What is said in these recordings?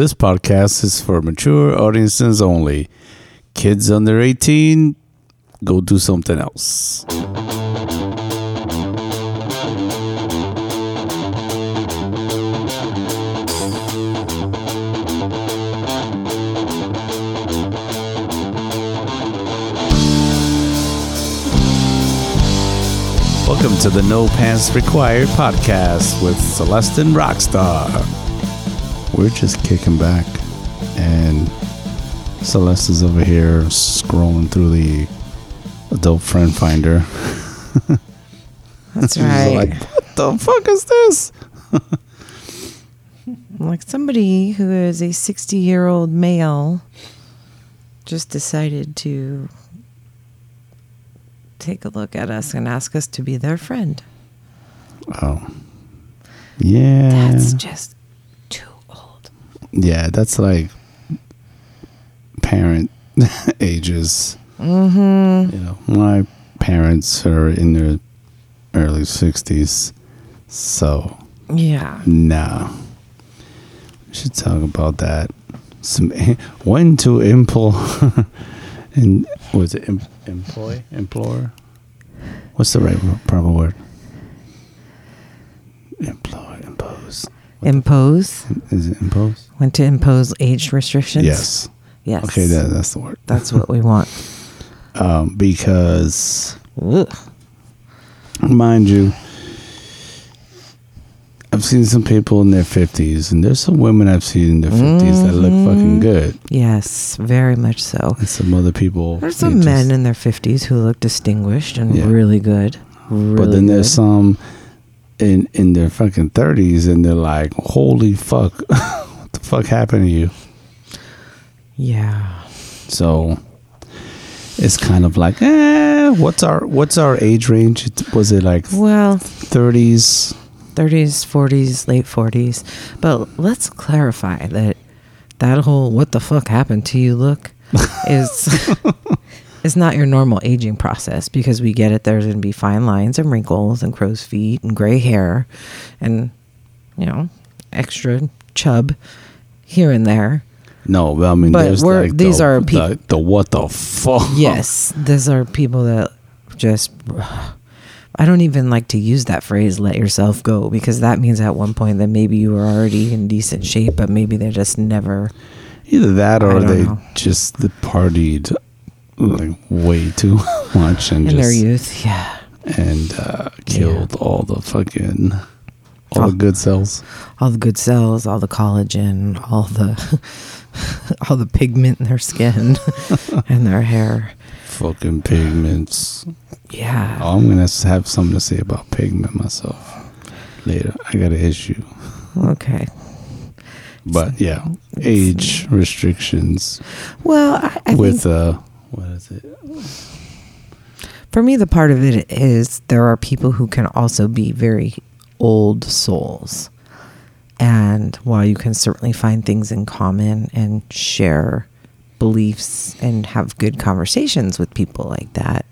This podcast is for mature audiences only. Kids under 18, go do something else. Welcome to the No Pants Required podcast with Celeste and Rockstar. We're just kicking back, and Celeste is over here scrolling through the adult friend finder. That's right. like, what the fuck is this? like somebody who is a 60 year old male just decided to take a look at us and ask us to be their friend. Oh, yeah, That's just. Yeah. That's like parent ages. Mm-hmm. You know, my parents are in their early sixties, so Yeah. no. We should talk about that. Some when to employ and was it em, employ implore? What's the right proper word? Employ impose. Impose. Is it impose? Went to impose age restrictions. Yes. Yes. Okay, that, that's the word. That's what we want. Um, because Ugh. mind you, I've seen some people in their fifties, and there's some women I've seen in their 50s that look fucking good, Yes, very much so. and some other people. There's some just- men in their 50s who look distinguished and Yeah. really good. Really but then there's some in in their fucking thirties, and they're like, "Holy fuck, what the fuck happened to you?" Yeah. So it's kind of like, eh, what's our what's our age range? It- Was it like Well, thirties? 30s, 40s, late 40s. But let's clarify that that whole what the fuck happened to you look is is not your normal aging process because we get it there's going to be fine lines and wrinkles and crow's feet and gray hair and you know, extra chub here and there. No, but I mean, But there's we're- like these the, are people. the, the what the fuck? Yes, these are people that just I don't even like to use that phrase let yourself go because that means at one point that maybe you were already in decent shape but maybe they're just never Either that or they know. just partied like way too much and just in their youth. Yeah. and uh, killed all the fucking all Oh. the good cells. All the good cells, all the collagen, all the all the pigment in their skin and their hair. Fucking pigments. Yeah. Oh, I'm gonna have something to say about pigment myself later. I got an issue, Okay. but yeah, age restrictions Well, I, I with think uh, what is it? for me the part of it is there are people who can also be very old souls. And while you can certainly find things in common and share beliefs and have good conversations with people like that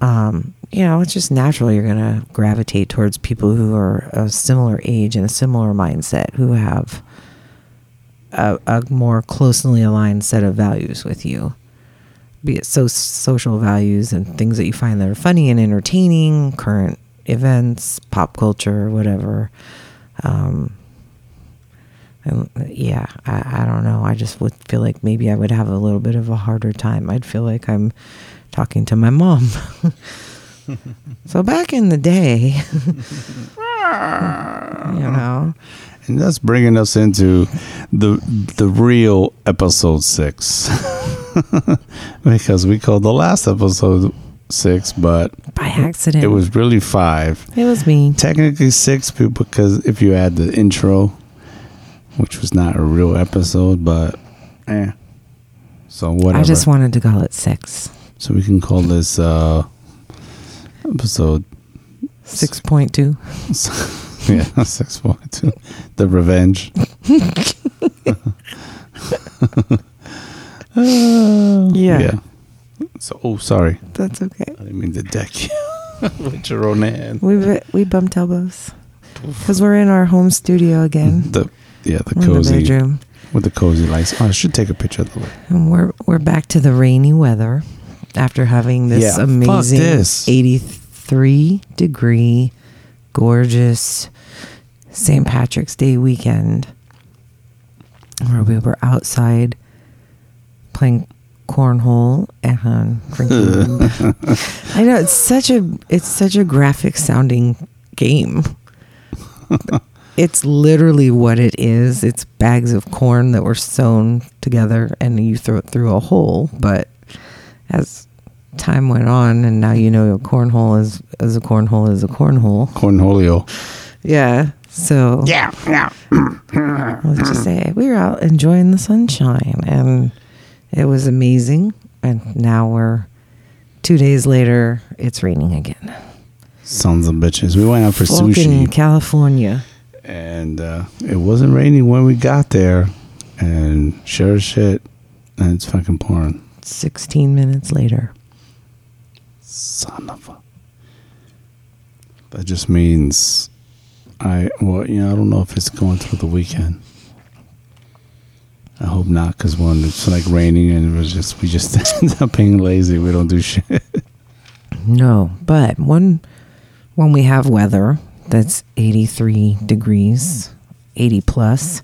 um, you know it's just natural you're going to gravitate towards people who are a similar age and a similar mindset who have a, a more closely aligned set of values with you be it so social values and things that you find that are funny and entertaining, current events, pop culture, whatever. Um, and yeah, I, I don't know. I just would feel like maybe I would have a little bit of a harder time. I'd feel like I'm talking to my mom. so back in the day, you know, And that's bringing us into the the real episode six, because we called the last episode six, but by accident, it was really five. it was me. Technically six because if you add the intro, which was not a real episode, but eh. So whatever. I just wanted to call it six. so we can call this uh episode Six point two. yeah six point two, the revenge. Yeah. Yeah. So oh sorry, That's okay. I didn't mean to deck you with your own hand. We we bumped elbows because we're in our home studio again. The yeah the We're in the cozy bedroom. with the cozy lights. Oh, I should take a picture of the way. And we're we're back to the rainy weather after having this Yeah, fuck amazing this. 83 degree gorgeous St. Patrick's Day weekend where we were outside playing cornhole and drinking I know it's such a it's such a graphic sounding game. it's literally what it is. It's bags of corn that were sewn together and you throw it through a hole. But as time went on, and now you know a cornhole is as a cornhole is a cornhole. Cornholio. Yeah. So Yeah, yeah. let's just say we were out enjoying the sunshine, and it was amazing. And now we're two days later. It's raining again. Sons of bitches. We went out for Fucking sushi. In California. and uh, it wasn't raining when we got there. And sure as shit, and it's fucking pouring. 16 minutes later. Son of a. That just means I, well, you know, I don't know if it's going through the weekend. I hope not, because when it's like raining and it was just, we just end up being lazy. We don't do shit. No, but when when we have weather that's 83 degrees, 80 plus,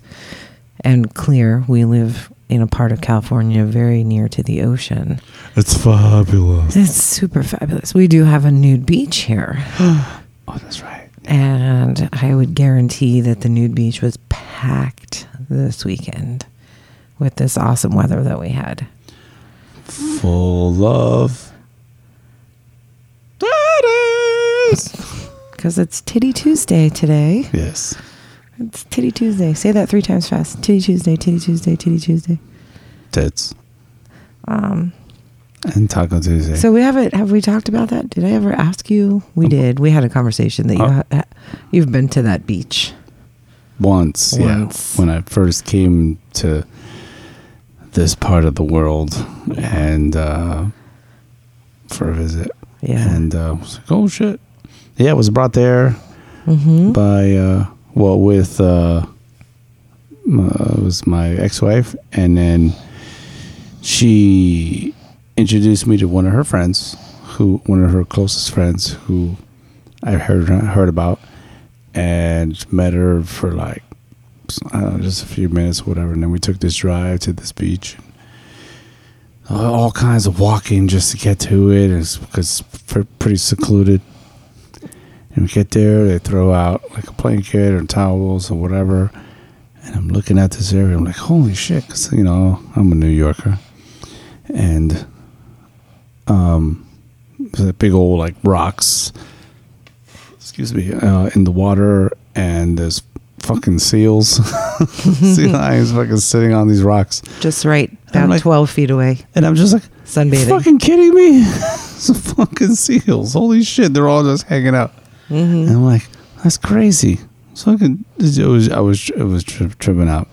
and clear, we live in a part of California very near to the ocean. It's fabulous. It's super fabulous. We do have a nude beach here, Oh, that's right. And I would guarantee that the nude beach was packed this weekend with this awesome weather that we had. Full of. Daddies. Because it's Titty Tuesday today. Yes. It's Titty Tuesday. Say that three times fast. Titty Tuesday, Titty Tuesday, Titty Tuesday. Tits. Um, And Taco Tuesday. so we haven't. Have we talked about that? Did I ever ask you? We did. We had a conversation that you Uh, ha- you've been to that beach. Once, Once. yeah. When I first came to this part of the world and uh, for a visit. Yeah. And uh, I was like, oh shit. Yeah, it was brought there Mm-hmm. by, uh, well, with, uh, my, it was my ex wife. And then she introduced me to one of her friends, who, one of her closest friends, who I heard, heard about and met her for like I don't know, just a few minutes, whatever. And then we took this drive to this beach. All uh, all kinds of walking just to get to it, it's because it's pretty secluded. And we get there, they throw out like a blanket or towels or whatever. And I'm looking at this area, I'm like, holy shit, 'cause, you know, I'm a New Yorker. And um, big old like rocks excuse me, uh, in the water, and there's fucking seals, sea lions, fucking sitting on these rocks, Just right, about like- twelve feet away, and I'm just like, sunbathing. fucking kidding me? Some fucking seals, holy shit! They're all just hanging out, Mhm. and I'm like, that's crazy. So I could, it was, I was, it was tri- tripping out.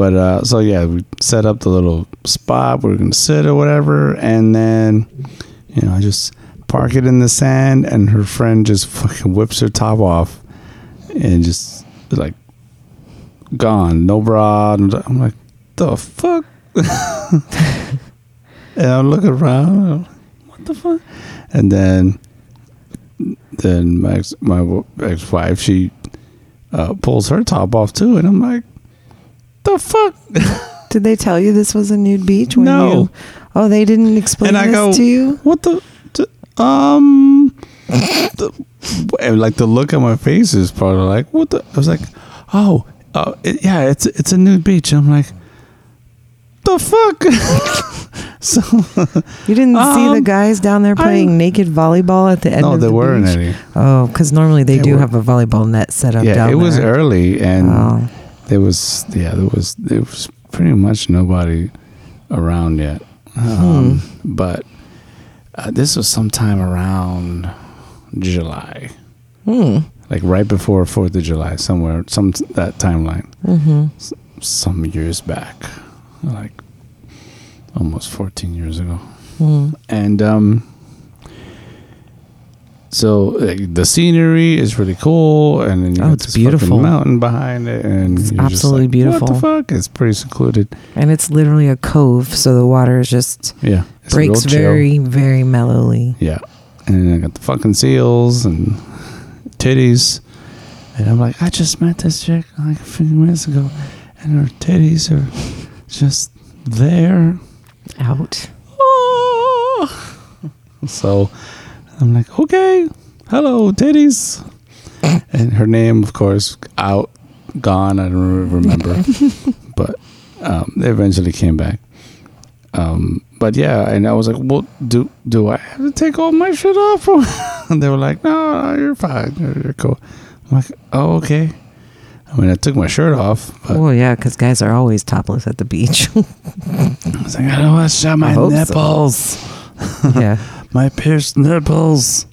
But uh, so yeah, we set up the little spot we are gonna sit or whatever, and then you know I just park it in the sand, and her friend just fucking whips her top off, and just like gone, no bra. I'm like, the fuck. and I'm looking around, what the fuck? And then, then my ex, my ex wife she uh, pulls her top off too, and I'm like, the fuck. Did they tell you this was a nude beach? When No. You, oh, they didn't explain And I this go, to you. What the? t- um, the, like the look on my face is part of like what the? I was like, oh, uh, it, yeah, it's it's a nude beach. I'm like, the fuck. so You didn't see the Um, guys down there I- playing naked volleyball at the end of the day? no, of there the weren't beach? any. Oh, because normally they They do were- have a volleyball net set up Yeah, it was there. early, and Oh. There was yeah, there was there was pretty much nobody around yet. Um, But uh, this was sometime around July. Hmm. like right before Fourth of July, somewhere, some that timeline, Mm-hmm. S- some years back, like almost fourteen years ago, Hmm. and um, so like, the scenery is really cool, and then you Oh, it's this beautiful. mountain behind it, and It's absolutely like, beautiful. What the fuck? It's pretty secluded. And it's literally a cove, so the water is just Yeah, it's breaks very, very mellowly. Yeah, and I got the fucking seals and titties, and I'm like, I just met this chick like a few minutes ago, and her titties are just there. Out. Oh. So I'm like, okay, hello, titties. and her name, of course, out, gone. I don't remember, but um, they eventually came back. Um, but yeah, and I was like, well, do do I have to take all my shit off? and they were like, no, no, you're fine, you're, you're cool. I'm like, oh, okay. I mean, I took my shirt off, but Well, yeah, because guys are always topless at the beach. I was like, I don't want to show my hope so. nipples. yeah. My pierced nipples.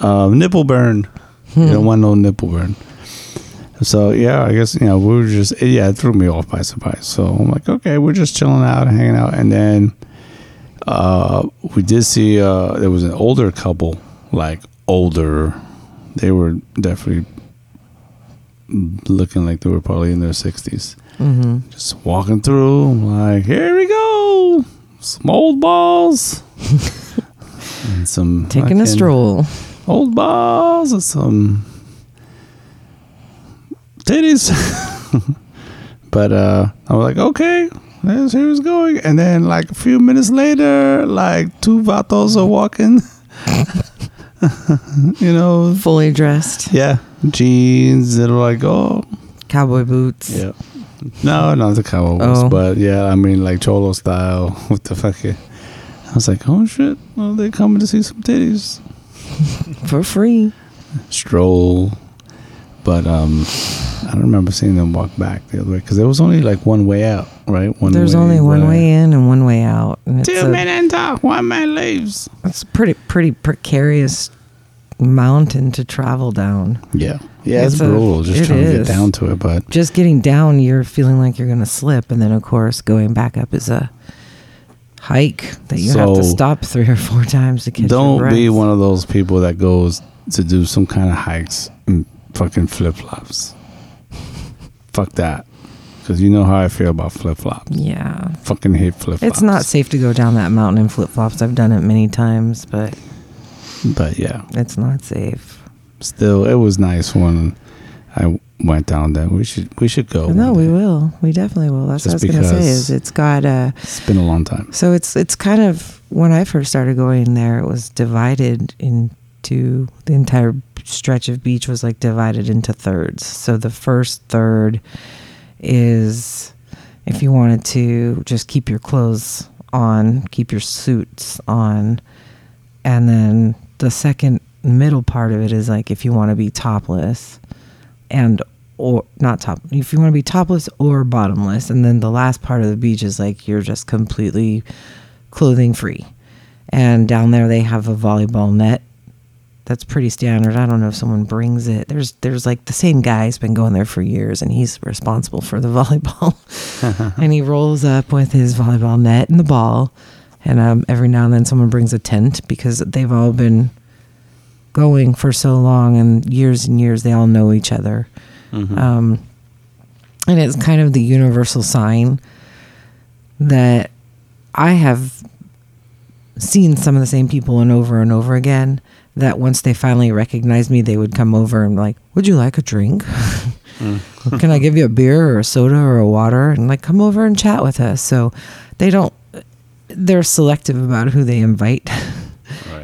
Um, nipple burn. Hmm. You don't want no nipple burn. So yeah, I guess you know we were just yeah it threw me off by surprise. So I'm like, okay, we're just chilling out, hanging out, and then uh, we did see uh, there was an older couple, like older. They were definitely looking like they were probably in their sixties. Mm-hmm. Just walking through, I'm like, here we go, some old balls, and some Taking a stroll. old balls and some titties. but uh, I was like, okay, here's going. And then like a few minutes later, like two vatos are walking. you know, Fully dressed. yeah, jeans that are like, oh, Cowboy boots. yeah. No, not the cowboy boots, Oh. but yeah, I mean like cholo style with the fucking. I was like, oh shit, well, they coming to see some titties. For free. Stroll, but um, I don't remember seeing them walk back the other way because there was only like one way out, right? One There's only one right. way in and one way out. Two a, men enter, one man leaves. it's a pretty, pretty precarious mountain to travel down. Yeah, yeah, it's, It's a- brutal. Just it trying to get down to it, but Just getting down, you're feeling like you're going to slip. And then, of course, going back up is a hike that you have to stop three or four times to catch your don't be one of those people that goes to do some kind of hikes in fucking flip flops. Fuck that, because you know how I feel about flip flops. Yeah. Fucking hate flip flops. It's not safe to go down that mountain in flip flops. I've done it many times, but but yeah, it's not safe. still, it was nice when I went down there. We should we should go. no, we day. will. We definitely will. That's Just what I was going to say. Is it's got uh It's been a long time. so it's it's kind of when I first started going there, it was divided into the entire stretch of beach was like divided into thirds. So the first third is if you wanted to just keep your clothes on, keep your suits on, and then the second middle part of it is like if you want to be topless and or not top if you want to be topless or bottomless and then the last part of the beach is like you're just completely clothing free. And down there they have a volleyball net. That's pretty standard. I don't know if someone brings it. There's there's like the same guy's been going there for years and he's responsible for the volleyball. And he rolls up with his volleyball net and the ball and um, every now and then someone brings a tent because they've all been going for so long and years and years they all know each other. Um, and it's kind of the universal sign that i have seen some of the same people and over and over again that once they finally recognize me they would come over and like would you like a drink? Can i give you a beer or a soda or a water? And like come over and chat with us. So they don't they're selective about who they invite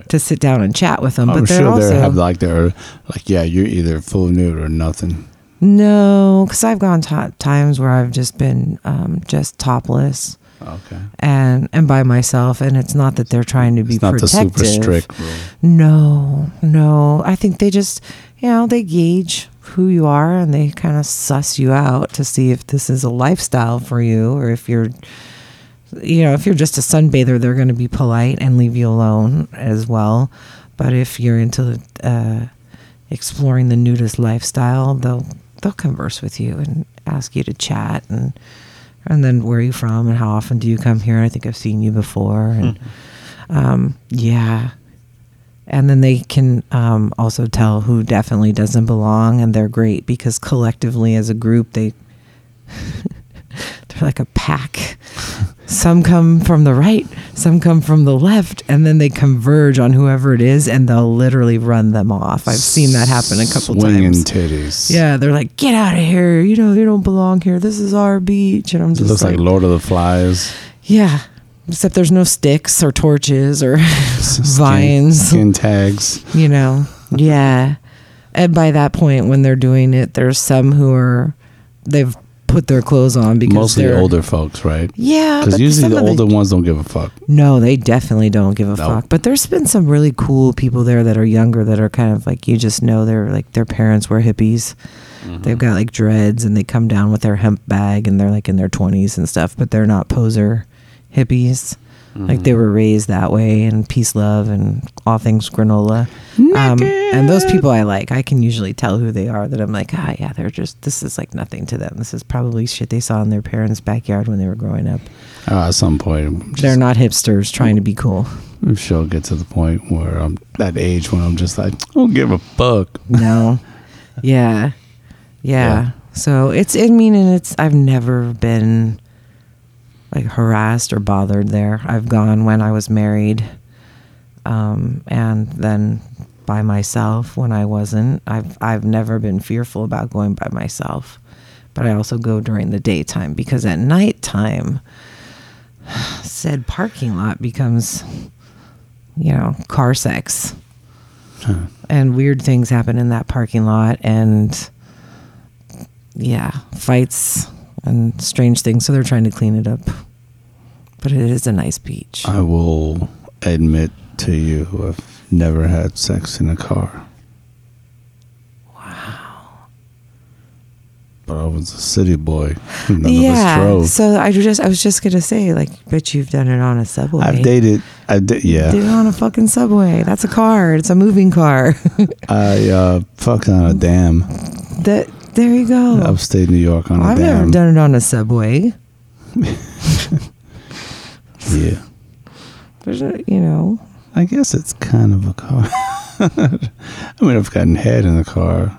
Right. to sit down and chat with them I'm but they're sure also they have like their like yeah, you're either full nude or nothing. no because i've gone to times where i've just been um, just topless Okay. and and by myself and it's not that they're trying to be It's not the protective super strict rule. no no i think they just you know they gauge who you are and they kind of suss you out to see if this is a lifestyle for you or if you're you know if you're just a sunbather they're going to be polite and leave you alone as well. But if you're into uh, exploring the nudist lifestyle they'll they'll converse with you and ask you to chat and and then where are you from and how often do you come here? I think i've seen you before and um, yeah. And then they can um, also tell who definitely doesn't belong, and they're great because collectively as a group they they're like a pack. Some come from the right, some come from the left, and then they converge on whoever it is, and they'll literally run them off. I've seen that happen a couple Swinging times. titties. Yeah, they're like, "Get out of here! You know you don't belong here. This is our beach." And I'm It just looks like Lord of the Flies. yeah. Except there's no sticks or torches or Skin- vines. Skin tags. You know, yeah. And by that point, when they're doing it, there's some who are they've put their clothes on because Mostly older folks, right? Yeah, Because usually the older ones don't give a fuck. No, they definitely don't give a No. fuck. But there's been some really cool people there that are younger that are kind of like you just know they're like their parents were hippies. Mm-hmm. They've got like dreads and they come down with their hemp bag and they're like in their 20s and stuff, but they're not poser hippies. Like Mm-hmm. they were raised that way and peace, love, and all things granola. Um, and those people I like, I can usually tell who they are. That I'm like, ah, yeah, they're just this is like nothing to them. This is probably shit they saw in their parents' backyard when they were growing up. Uh, at some point, they're not hipsters trying to be cool. I'm sure I'll get to the point where I'm that age when I'm just like, I don't give a fuck. No. yeah. yeah. Yeah. So it's I mean and it's I've never been like harassed or bothered there. I've gone when I was married. Um and then by myself when I wasn't. I've I've never been fearful about going by myself. But I also go during the daytime because at nighttime said parking lot becomes you know, car sex Huh. and weird things happen in that parking lot and yeah fights and strange things so they're trying to clean it up but it is a nice beach I will admit to you, I've never had sex in a car. Wow. But I was a city boy. None of us yeah drove. so i just i was just gonna say like bet you've done it on a subway I've dated. I did. Yeah. did it on a fucking subway that's a car it's a moving car I uh, fucked on a dam. that there you go Upstate New York on a i've never done it on a subway Yeah. there's a, you know I guess it's kind of a car. I mean, I've gotten head in the car,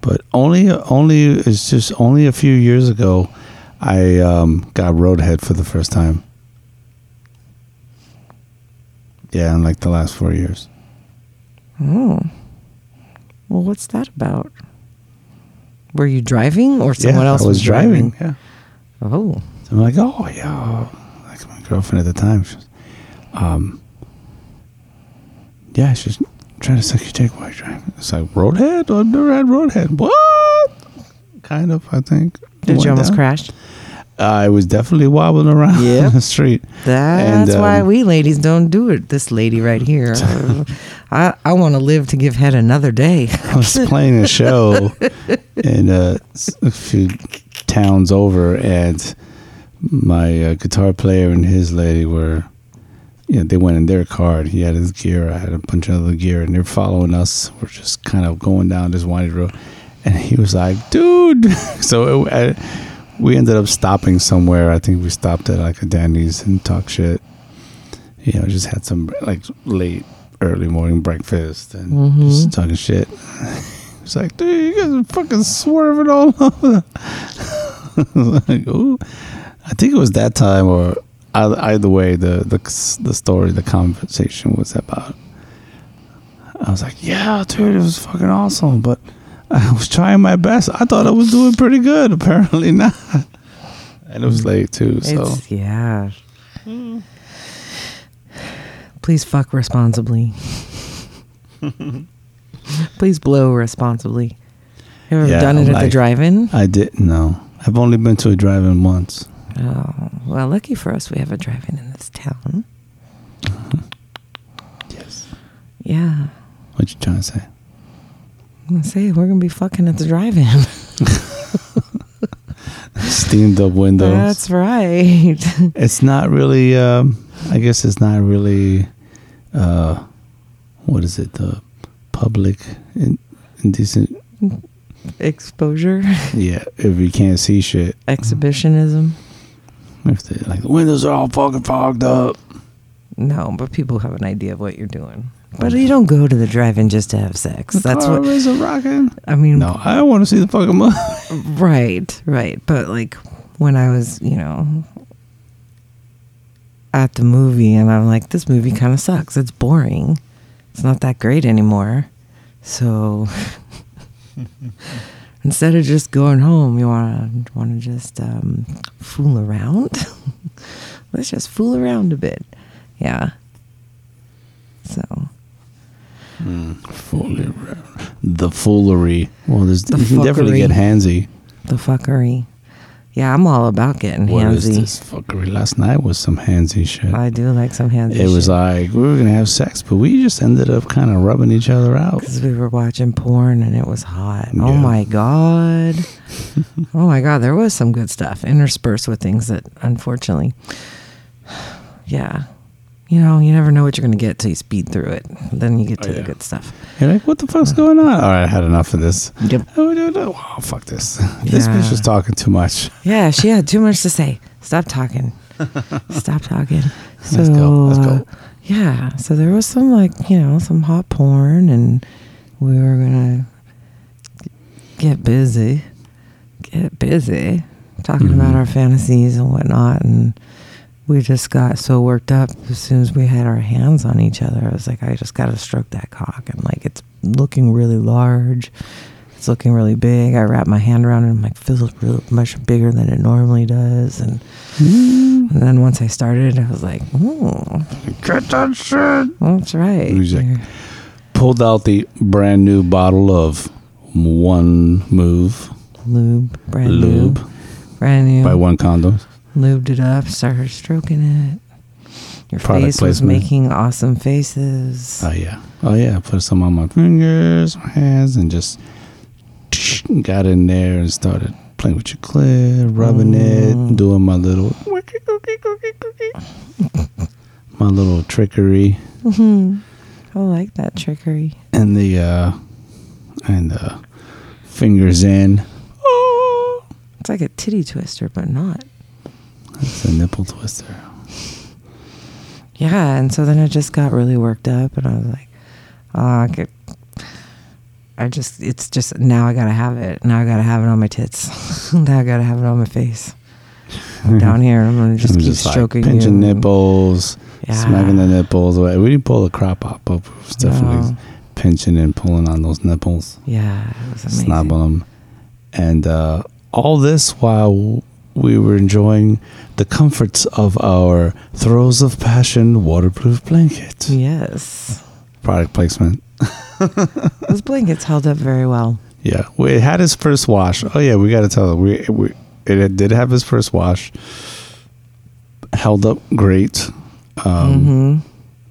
but only only it's just only a few years ago, I um, got roadhead for the first time. Yeah, in like the last four years. Oh. Well, what's that about? Were you driving or someone yeah, else I was, driving. Yeah, Oh. so I'm like, oh yeah, like my girlfriend at the time. She was, um, yeah, she's trying to suck your dick while you're driving. It's like roadhead. I've never had roadhead. What? Kind of, I think. Did Went you almost down. crash? I was definitely wobbling around Yep. the street. That's And, why um, we ladies don't do it. This lady right here. I, I want to live to give head another day. I was playing a show in uh, a few towns over, and my uh, guitar player and his lady were, you know, they went in their car. And he had his gear. I had a bunch of other gear, and they're following us. We're just kind of going down this windy road, and he was like, "Dude!" so it, I, we ended up stopping somewhere. I think we stopped at like a Denny's and talked shit. You know, just had some like late, early morning breakfast and Mhm. just talking shit. It's like, dude, you guys are fucking swerving all over. like, ooh. I think it was that time, or either, either way, the, the the story, the conversation was about. I was like, yeah, dude, it was fucking awesome, but I was trying my best. I thought I was doing pretty good. Apparently not. And it was late too, so It's, yeah. Please fuck responsibly. Please blow responsibly. You ever Yeah, done it at the drive-in? I didn't know. I've only been to a drive-in once. Oh, well, lucky for us, we have a drive-in in this town. Yes. Yeah. What you trying to say? I'm gonna say we're gonna be fucking at the drive-in. Steamed up windows. That's right. it's not really um i guess it's not really uh what is it the public in, indecent Exposure, yeah if you can't see shit exhibitionism. if they like the windows are all fucking fogged up No, but people have an idea of what you're doing. But you don't go to the drive-in just to have sex. That's car what is a rockin'. I mean. No, I want to see the fucking movie. Right, right. But like when I was, you know, at the movie and I'm like, this movie kind of sucks. It's boring. It's not that great anymore. So instead of just going home, you want to want to just um, fool around. Let's just fool around a bit. Yeah. So Foolery. The foolery. Well, there's, The you can definitely get handsy. the fuckery. Yeah, I'm all about getting What is handsy. this fuckery? Last night was some handsy shit. I do like some handsy. it was shit. like we were gonna have sex, but we just ended up kind of rubbing each other out. because we were watching porn and it was hot. Oh my god! oh my god! There was some good stuff interspersed with things that, unfortunately, yeah, you know, you never know what you're gonna get till you speed through it. Then you get Oh, to the good stuff. You're like, what the fuck's going on? All right, I had enough of this. Yep. Oh, no, no. Oh, fuck this. This bitch was talking too much. Yeah, she had too much to say. Stop talking. Stop talking. So, Let's go, let's go. uh, yeah, so there was some like you know some hot porn, and we were gonna get busy, get busy, talking about Mhm. our fantasies and whatnot, and we just got so worked up as soon as we had our hands on each other. I was like, I just gotta stroke that cock, and like it's looking really large. It's looking really big. I wrap my hand around it and like feels real much bigger than it normally does. And, mm. and then once I started, I was like, oh, Get that shit. that's right. Music. You're- Pulled out the brand new bottle of One Move Lube, brand lube new, brand new. by One Condoms. Lubed it up, started stroking it. Your Product face was making awesome faces. Oh yeah, oh yeah. I Put some on my fingers, my hands, and just got in there and started playing with your clit, rubbing Mm. it, doing my little my little trickery, hmm I like that trickery. and the uh and uh fingers in. Oh, It's like a titty twister, but not. That's a nipple twister. Yeah, and so then it just got really worked up, and I was like, oh, I could. I just, it's just now I gotta have it. Now I gotta have it on my tits. now I gotta have it on my face. Down here. I'm gonna just I'm keep just like stroking pinching you. nipples, Yeah. smacking the nipples away. We didn't pull the crop up, but we was definitely No. pinching and pulling on those nipples. Yeah, it was amazing. snobbing them. And uh, all this while we were enjoying the comforts of our Throws of Passion waterproof blanket. Yes, Product placement. those blankets held up very well. Yeah, it had his first wash. Oh yeah, we got to tell it. We, we it did have his first wash. Held up great. Um, hmm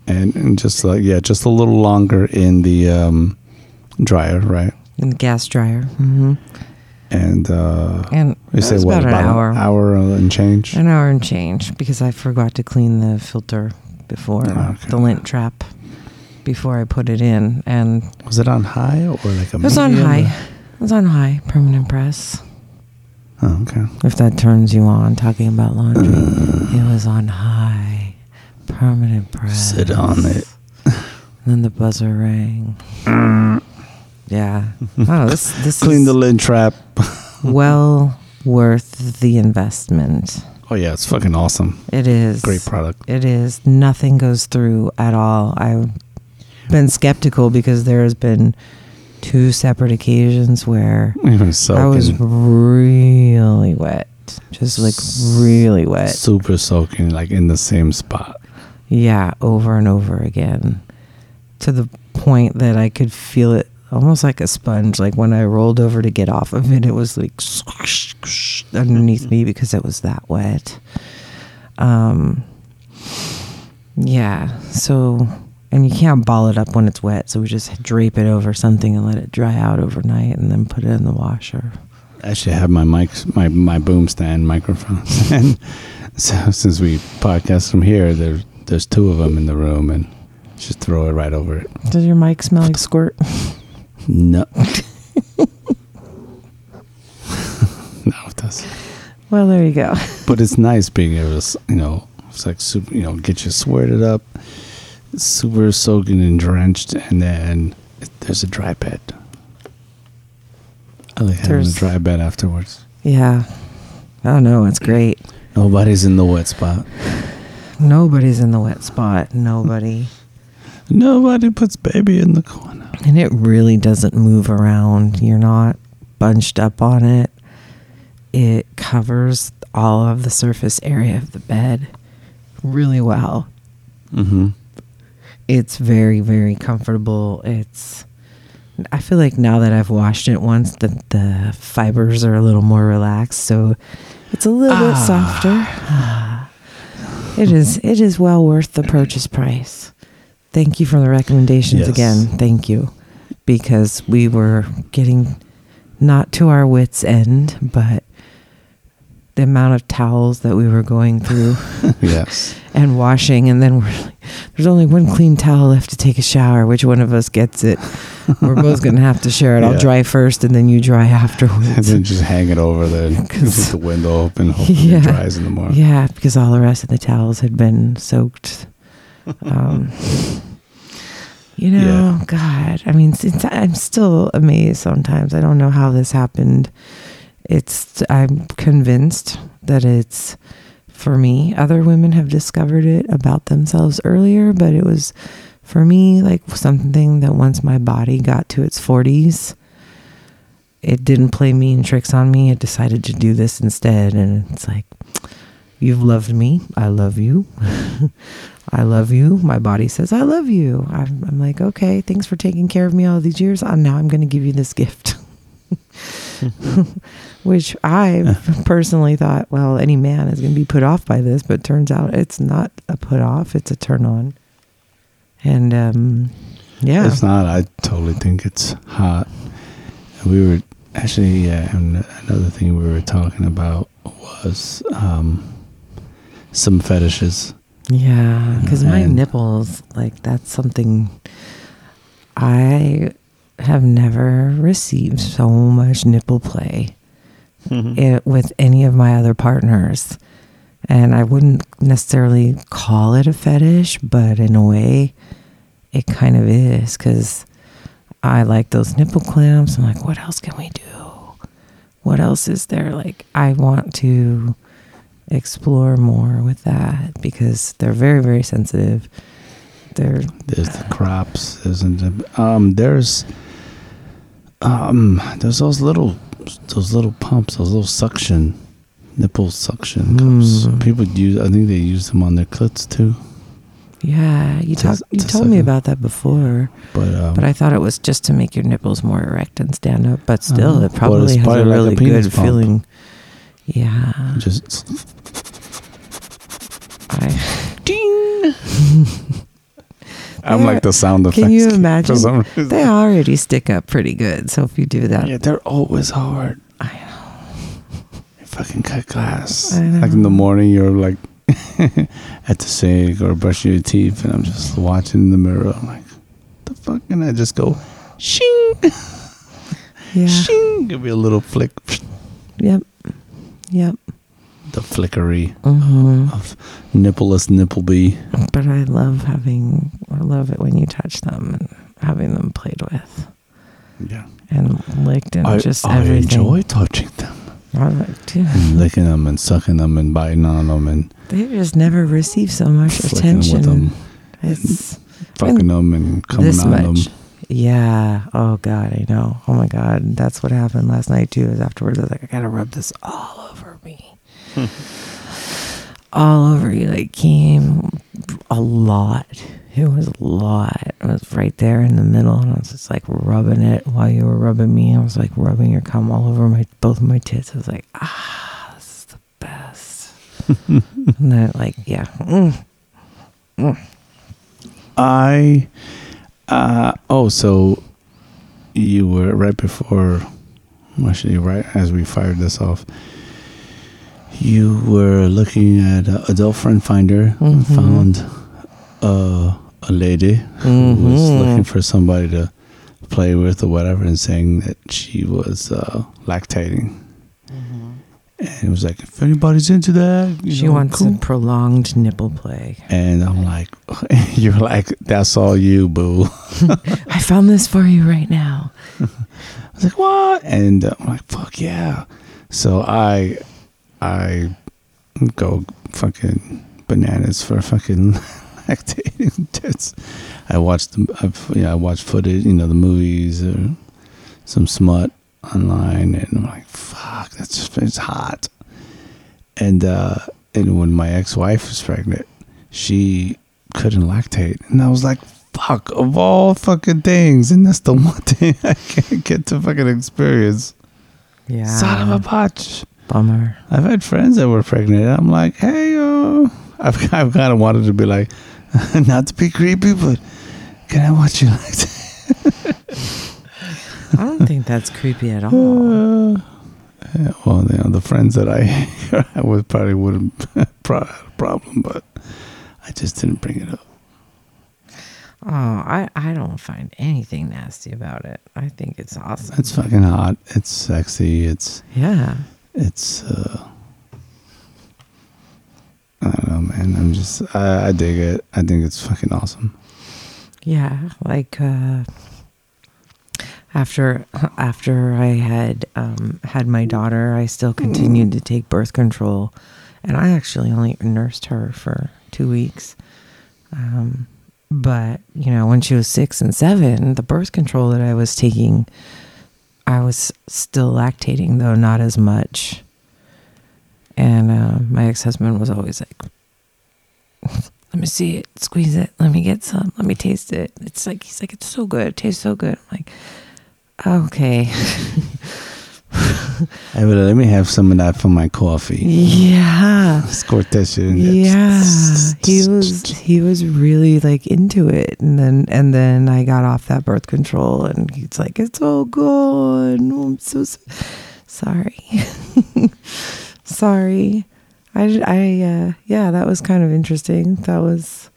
and, and just like yeah, just a little longer in the um, dryer, right? In the gas dryer. hmm And uh, And we say what about an hour. hour and change. An hour and change because I forgot to clean the filter before Okay. the lint trap before I put it in, and Was it on high or like a? it was on high. or- It was on high permanent press. Oh, okay. If that turns you on, talking about laundry, it was on high permanent press. Sit on it. And then the buzzer rang. Yeah. Oh, this this Clean the lint trap. well worth the investment. Oh yeah, it's fucking awesome. It is Great product. It is. Nothing goes through at all. I've been skeptical because there has been two separate occasions where soaking. I was really wet. Just like really wet. super soaking, like in the same spot. Yeah, over and over again. To the point that I could feel it almost like a sponge. Like when I rolled over to get off of it, it was like squish, squish underneath me because it was that wet. Um, yeah, so, and you can't ball it up when it's wet. So we just drape it over something and let it dry out overnight and then put it in the washer. I should have my mic, my my boom stand microphone, and so since we podcast from here, there's there's two of them in the room, and just throw it right over it. Does your mic smell like squirt? No, no, it does. well, there you go. But it's nice being able to, you know, it's like super, you know, get you squirted up, super soaking and drenched, and then there's a dry bed. I like having a dry bed afterwards. Yeah. Oh no, it's great. Nobody's in the wet spot. Nobody's in the wet spot. Nobody. Nobody puts baby in the corner. And it really doesn't move around. You're not bunched up on it. It covers all of the surface area of the bed really well. Mm-hmm. It's very, very comfortable. It's. I feel like now that I've washed it once, the the fibers are a little more relaxed, so it's a little bit Ah. softer. It is. It is well worth the purchase price. Thank you for the recommendations Yes. again. Thank you, because we were getting not to our wits' end, but the amount of towels that we were going through yes. and washing, and then we're like, there's only one clean towel left to take a shower. Which one of us gets it? We're both gonna have to share it. I'll dry first, and then you dry afterwards. And then just hang it over there with the window open. Hopefully Yeah. it dries in the morning. yeah, because all the rest of the towels had been soaked. Um, you know, God, I mean, since I'm still amazed sometimes. I don't know how this happened. It's I'm convinced that it's for me. Other women have discovered it about themselves earlier, but it was for me like something that once my body got to its 40s, it didn't play mean tricks on me. It decided to do this instead, and it's like You've loved me. I love you. I love you. My body says, I love you. I'm, I'm like, okay, thanks for taking care of me all these years. Uh, now I'm going to give you this gift. Which I personally thought, well, any man is going to be put off by this, but turns out it's not a put off, it's a turn on. And um, yeah. It's not. I totally think it's hot. We were actually, yeah, and another thing we were talking about was um, some fetishes. Yeah, because my nipples, like that's something I have never received so much nipple play mm-hmm. it, with any of my other partners. And I wouldn't necessarily call it a fetish, but in a way, it kind of is because I like those nipple clamps. I'm like, what else can we do? What else is there? Like, I want to explore more with that because they're very, very sensitive. They're There's the crops, isn't it? Um, there's um, there's those little those little pumps, those little suction nipple suction cups. Mm. People use. I think they use them on their clits too. yeah. You To- talk, you to told me about that before, But um, but I thought it was just to make your nipples more erect and stand up. But still, Uh-huh. it Well, probably it's has probably a like a really penis good pump. feeling. Yeah, just Ding. I'm like the sound effects. can you imagine? some. They already stick up pretty good. So if you do that, Yeah, they're always hard. I know. You fucking cut glass. I Like in the morning, you're like at the sink or brushing your teeth, and I'm just watching in the mirror. I'm like, the fuck? And I just go, shing, Yeah. shing. Give me a little flick. Yep. Yep. The flickery hmm of nippleless nippleby. But I love having, I love it when you touch them and having them played with Yeah. and licked and I, just I everything. enjoy touching them. I like to. And licking them and sucking them and biting on them and They just never receive so much attention. with them, It's fucking them and coming on much. them. Yeah. Oh God, I know. Oh my God, that's what happened last night too. Is afterwards, I was like, I gotta rub this all over me, all over you. Like came a lot. It was a lot. It was right there in the middle, and I was just like rubbing it while you were rubbing me. I was like rubbing your cum all over my both of my tits. I was like, ah, this is the best. and then like, yeah. Mm. I uh oh so you were right before actually right as we fired this off you were looking at adult friend finder and Mhm. found uh, a lady who was Mhm. looking for somebody to play with or whatever and saying that she was uh, lactating And it was like, if anybody's into that, you She know, wants cool. a prolonged nipple play. And I'm like, you're like, that's all you, boo. I found this for you right now. I was like, what? And I'm like, fuck yeah. So I, I go fucking bananas for fucking lactating tits. I watched the, I've, yeah, I watched footage, you know, the movies or some smut online, and I'm like, fuck, that's just, it's hot. And uh, and when my ex-wife was pregnant, she couldn't lactate, and I was like, fuck, of all fucking things, and that's the one thing I can't get to fucking experience. Yeah. Son of a bitch. Bummer. I've had friends that were pregnant. I'm like, hey, uh, I've, I've kind of wanted to be like, not to be creepy, but can I watch you like that? I don't think that's creepy at all. Uh, yeah, well, you know, the friends that I I would probably wouldn't have a problem, but I just didn't bring it up. Oh, I, I don't find anything nasty about it. I think it's awesome. It's fucking hot. It's sexy. It's yeah. It's. uh I don't know, man. I'm just I, I dig it. I think it's fucking awesome. Yeah, like uh, after after I had um, had my daughter, I still continued to take birth control, and I actually only nursed her for two weeks. Um, but you know, when she was six and seven, the birth control that I was taking, I was still lactating, though not as much. And uh, my ex husband was always like, let me see it, squeeze it, let me get some, let me taste it. It's like he's like, it's so good, it tastes so good. I'm like, okay, Hey, but let me have some of that for my coffee. yeah, Squirt that shit yeah. He was he was really like into it, and then and then I got off that birth control, and he's like, it's all gone. Oh, I'm so s- sorry, sorry. I I uh, yeah, that was kind of interesting. That was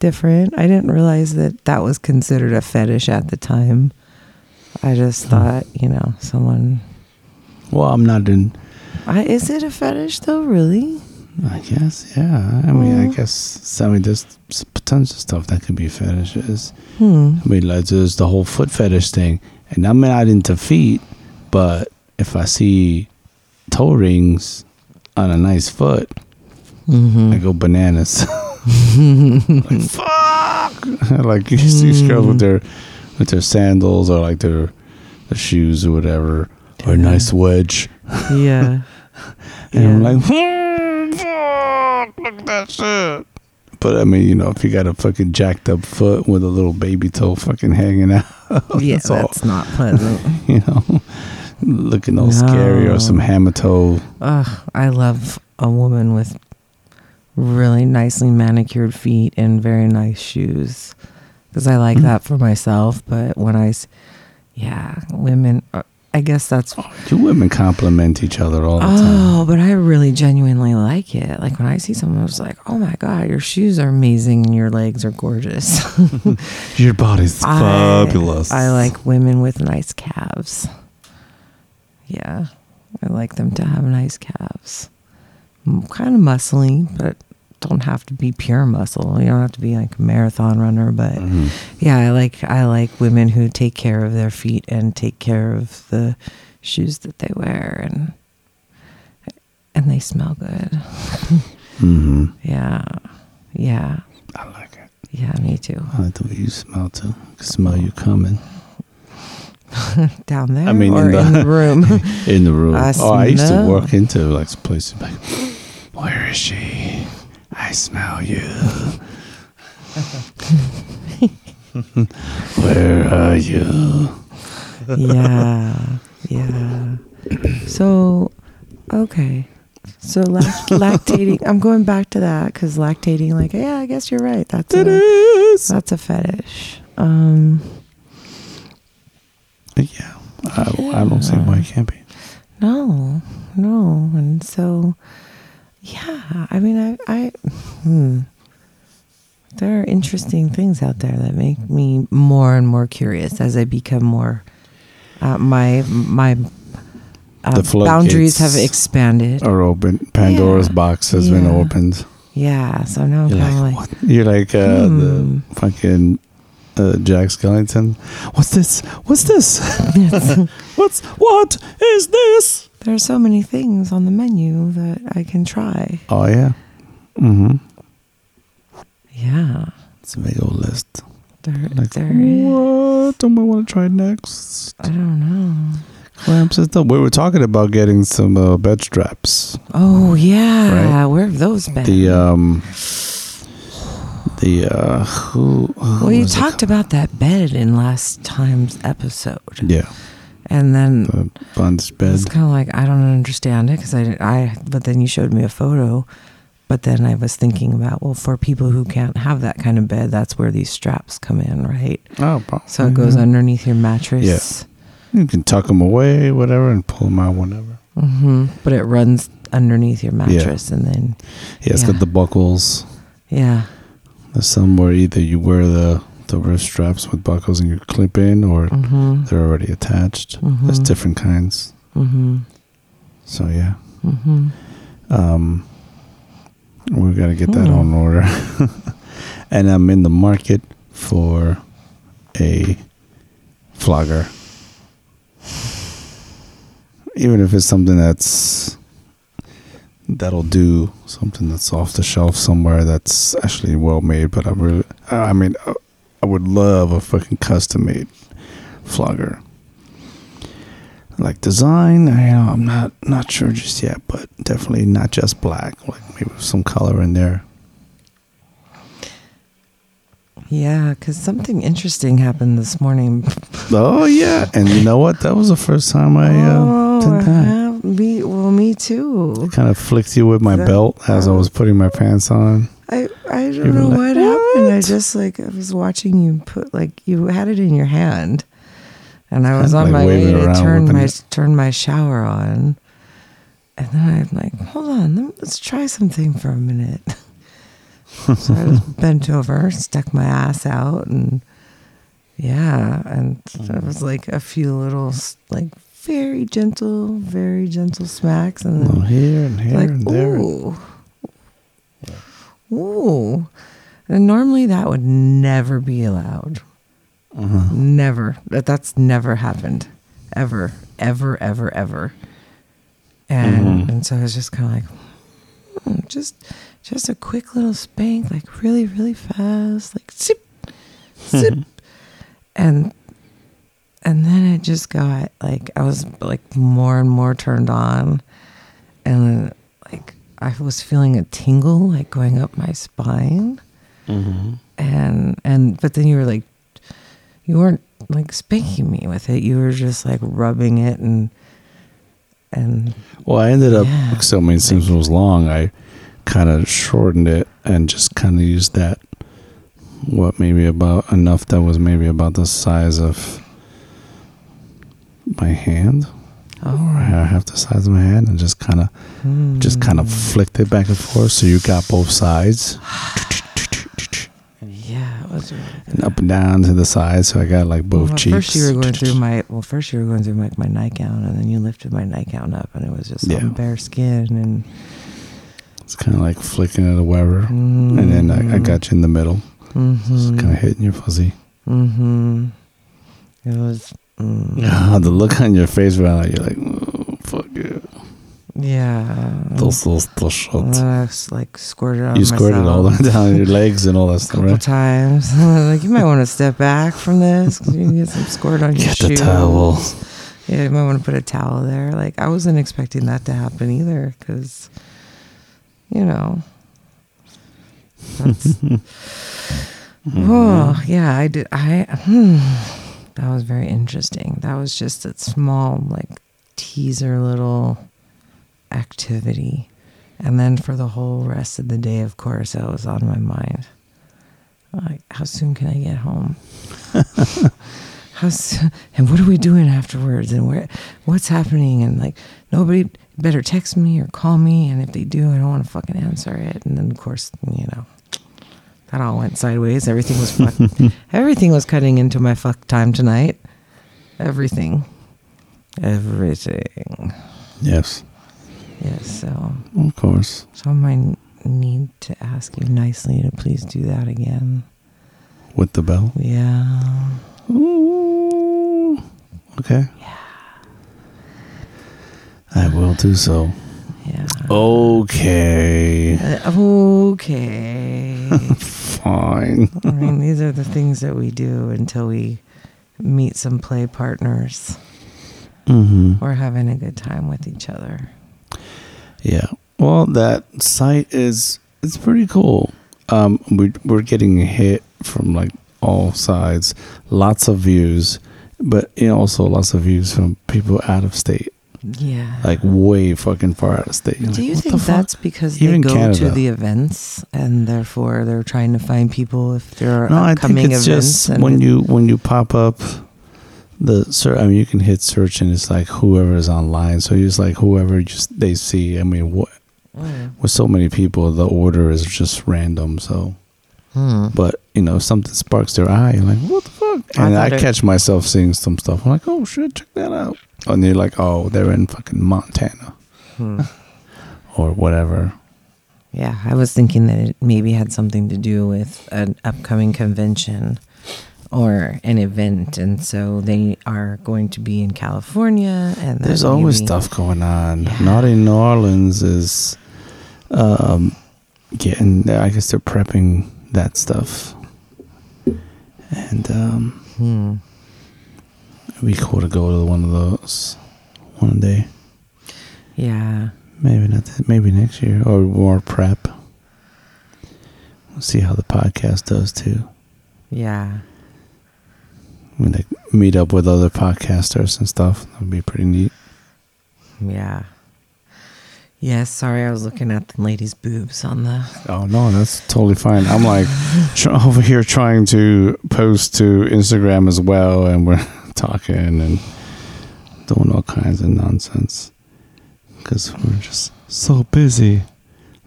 different. I didn't realize that that was considered a fetish at the time. I just thought, you know, someone. Well, I'm not in. I, is it a fetish though? Really? I guess, yeah. I mean, I guess. I mean, there's tons of stuff that can be fetishes. Hmm. I mean, like there's the whole foot fetish thing, and I'm not into feet, but if I see toe rings on a nice foot, Mm-hmm. I go bananas. like fuck! like you see these girls with their with their sandals or like their their shoes or whatever, or a nice wedge, Yeah. and I'm like, fuck! Look at that shit. But I mean, you know, if you got a fucking jacked up foot with a little baby toe fucking hanging out, yeah, that's that's not pleasant. you know, looking all scary or some No. hammer toe. Ugh, I love a woman with really nicely manicured feet and very nice shoes because I like Mm. that for myself. But when I, yeah, women, uh, I guess that's. You women compliment each other all the time. Oh, but I really genuinely like it. Like when I see someone who's like, "Oh my god, your shoes are amazing and your legs are gorgeous." Your body's I- fabulous. I like women with nice calves. Yeah, I like them to have nice calves. Kind of muscly, but don't have to be pure muscle. You don't have to be like a marathon runner, but Mhm. yeah, I like I like women who take care of their feet and take care of the shoes that they wear and and they smell good. Mhm. Yeah. Yeah. I like it. Yeah, me too. I like the way you smell too. I can smell you coming Down there I mean, or in in the- the, room. in the room. I oh, I used to walk into like places like, where is she? I smell you. where are you? yeah. Yeah. So, okay. So lact- lactating. I'm going back to that because lactating. Like, yeah, I guess you're right. That's It a, is. that's a fetish. Um, Yeah, I, I don't see why it can't be. no, no, and so, yeah. I mean, I, I, hmm. There are interesting things out there that make me more and more curious as I become more. Uh, my my uh, boundaries have expanded. Are open. Pandora's Yeah. box has been opened. Yeah, so now I'm You're kind of like, like. You're like uh, Hmm. the fucking uh, Jack Skellington. What's this? What's this? What's what is this? There are so many things on the menu that I can try. Oh yeah. Mm-hmm. Yeah, It's a big old list. there, Like there what do I want to try next? I don't know. Clamps and stuff. We were talking about getting some uh, bed straps. Oh yeah, Right. where have those been? The um. The uh. Who? who well, you talked about that bed in last time's episode, Yeah. And then The bed. It's kind of like I don't understand it because I, I. But then you showed me a photo. But then I was thinking about well, for people who can't have that kind of bed, that's where these straps come in, right? Oh, pro- So it goes mhm. underneath your mattress. Yeah. You can tuck them away, whatever, and pull them out whenever. Mm-hmm. But it runs underneath your mattress, and then Yeah, it's Yeah. got the buckles. yeah, There's some where either you wear the wrist straps with buckles and you clip in, or mm-hmm. they're already attached. There's Mhm. different kinds. Mm-hmm. So yeah, Mm-hmm. um, we got to get that Hmm. on order. and I'm in the market for a flogger. Even if it's something that's that'll do something that's off the shelf somewhere that's actually well made, but I really, I mean, uh, I would love a fucking custom made flogger. Like design, I, you know, I'm not not sure just yet, but definitely not just black. Like maybe some color in there. Yeah, because something interesting happened this morning. Oh yeah, and you know what? That was the first time I uh, oh, did that. me. Well, me too. Kind of flicked you with my That- belt as I was putting my pants on. I I don't were know like, what, happened. I just like I was watching you put like you had it in your hand, and I was on like my way to turn my it. turn my shower on, and then I'm like, hold on, let- let's try something for a minute. so I just bent over, stuck my ass out, and yeah, and it was mm. like a few little like very gentle, very gentle smacks, and then here and here like and there. ooh, ooh. And normally that would never be allowed. Uh-huh. Never. That that's never happened, ever, ever, ever, ever. And Mhm. and so I was just kind of like, hmm, just just a quick little spank, like really, really fast, like zip, zip, and and then it just got like I was like more and more turned on, and I was feeling a tingle like going up my spine, Mhm. and and but then you were like, you weren't like spanking me with it. You were just like rubbing it and and Well, I ended up, Yeah. so I mean, since it was long, I kind of shortened it and just kind of used that, what, maybe about enough that was maybe about the size of my hand, or oh, half the size of my hand, and just kind of, just kind of mm. flicked it back and forth so you got both sides. yeah, it was really. And up and down to the sides, so I got like both well, cheeks. First, you were going through my well. First, you were going through like my nightgown, and then you lifted my nightgown up, and it was just Yeah. bare skin, and It's kind of like flicking it or whatever. And then I, I got you in the middle, mm-hmm, just kind of hitting your fuzzy. mm-hmm. It was mm, Ah, the look on your face right now, you're like, oh, fuck yeah. yeah. Those, those, those And shots. then I was like squirted on You squirted myself all the way down your legs and all that stuff, couple right? times. like you might want to step back from this because you can get some squirt on your Get the shoes. towel. Yeah, you might want to put a towel there. Like I wasn't expecting that to happen either, because you know. That's, Mm-hmm. Oh yeah, I did. I hmm, that was very interesting. That was just a small like teaser little activity, and then for the whole rest of the day, of course, that was on my mind. Like, how soon can I get home? how soon, and what are we doing afterwards? And where, what's happening? And like, nobody better text me or call me. And if they do, I don't want to fucking answer it. And then, of course, you know, that all went sideways. Everything was fuck, everything was cutting into my fuck time tonight. Everything, everything. Yes, Yes, so of course. so I might need to ask you nicely to please do that again. With the bell. Yeah. Ooh. Okay. Yeah. I will do so. Yeah. Okay. Uh, okay. Fine. I mean, these are the things that we do until we meet some play partners. Mm-hmm. We're having a good time with each other. Yeah. Well, that site is it's pretty cool. Um, we we're getting hit from like all sides, lots of views, but you know, also lots of views from people out of state, Yeah. like way fucking far out of state. You're do like, you think that's because Even they go Canada. to the events and therefore they're trying to find people if there are No, I think it's events? just when you when you pop up the search. I mean, you can hit search and it's like whoever is online. So it's like whoever just they see. I mean, what Mm. with so many people, the order is just random. So. Hmm. But you know, something sparks their eye. You're like, what the I And I, it- catch myself seeing some stuff. I'm like, oh shit, check that out. And they're like, oh, they're in fucking Montana Hmm. or whatever. Yeah, I was thinking that it maybe had something to do with an upcoming convention or an event, and so they are going to be in California. And There's always stuff going on. Yeah. in New Orleans is um, getting. I guess they're prepping that stuff, and um, Hmm. it'd be cool to go to one of those one day. Yeah, Maybe not. That, maybe next year or more prep. We'll see how the podcast does too. yeah, When they meet up with other podcasters and stuff, that would be pretty neat. yeah. Yes, sorry, I was looking at the lady's boobs on the. Oh no, that's totally fine. I'm like tr- over here trying to post to Instagram as well, and we're talking and doing all kinds of nonsense because we're just so busy.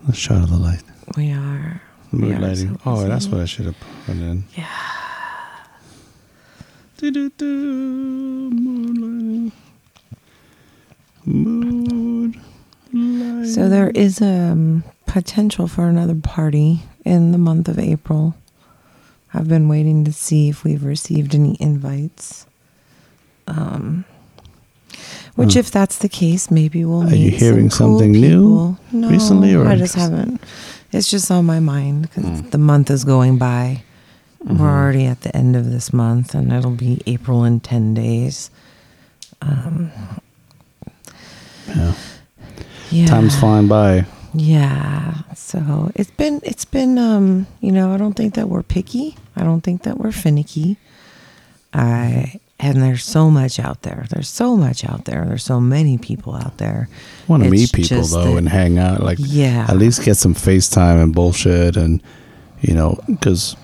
Let's shut the light. We are. Mood We are lighting. so oh, that's what I should have put in. Yeah. Do-do-do, mood lighting. Mood So there is um, potential for another party in the month of April. I've been waiting to see if we've received any invites. Um, which, Hmm. if that's the case, maybe we'll. Are you hearing some cool something new. No, recently, or I just haven't. It's just on my mind because Hmm. the month is going by. Mhm. We're already at the end of this month, and it'll be April in ten days. Um, Yeah. Yeah. Time's flying by. Yeah. So it's been it's been um, you know, I don't think that we're picky. I don't think that we're finicky. I and there's so much out there. There's so much out there. There's so many people out there. want to meet people though and hang out like Yeah. at least get some FaceTime and bullshit and you know because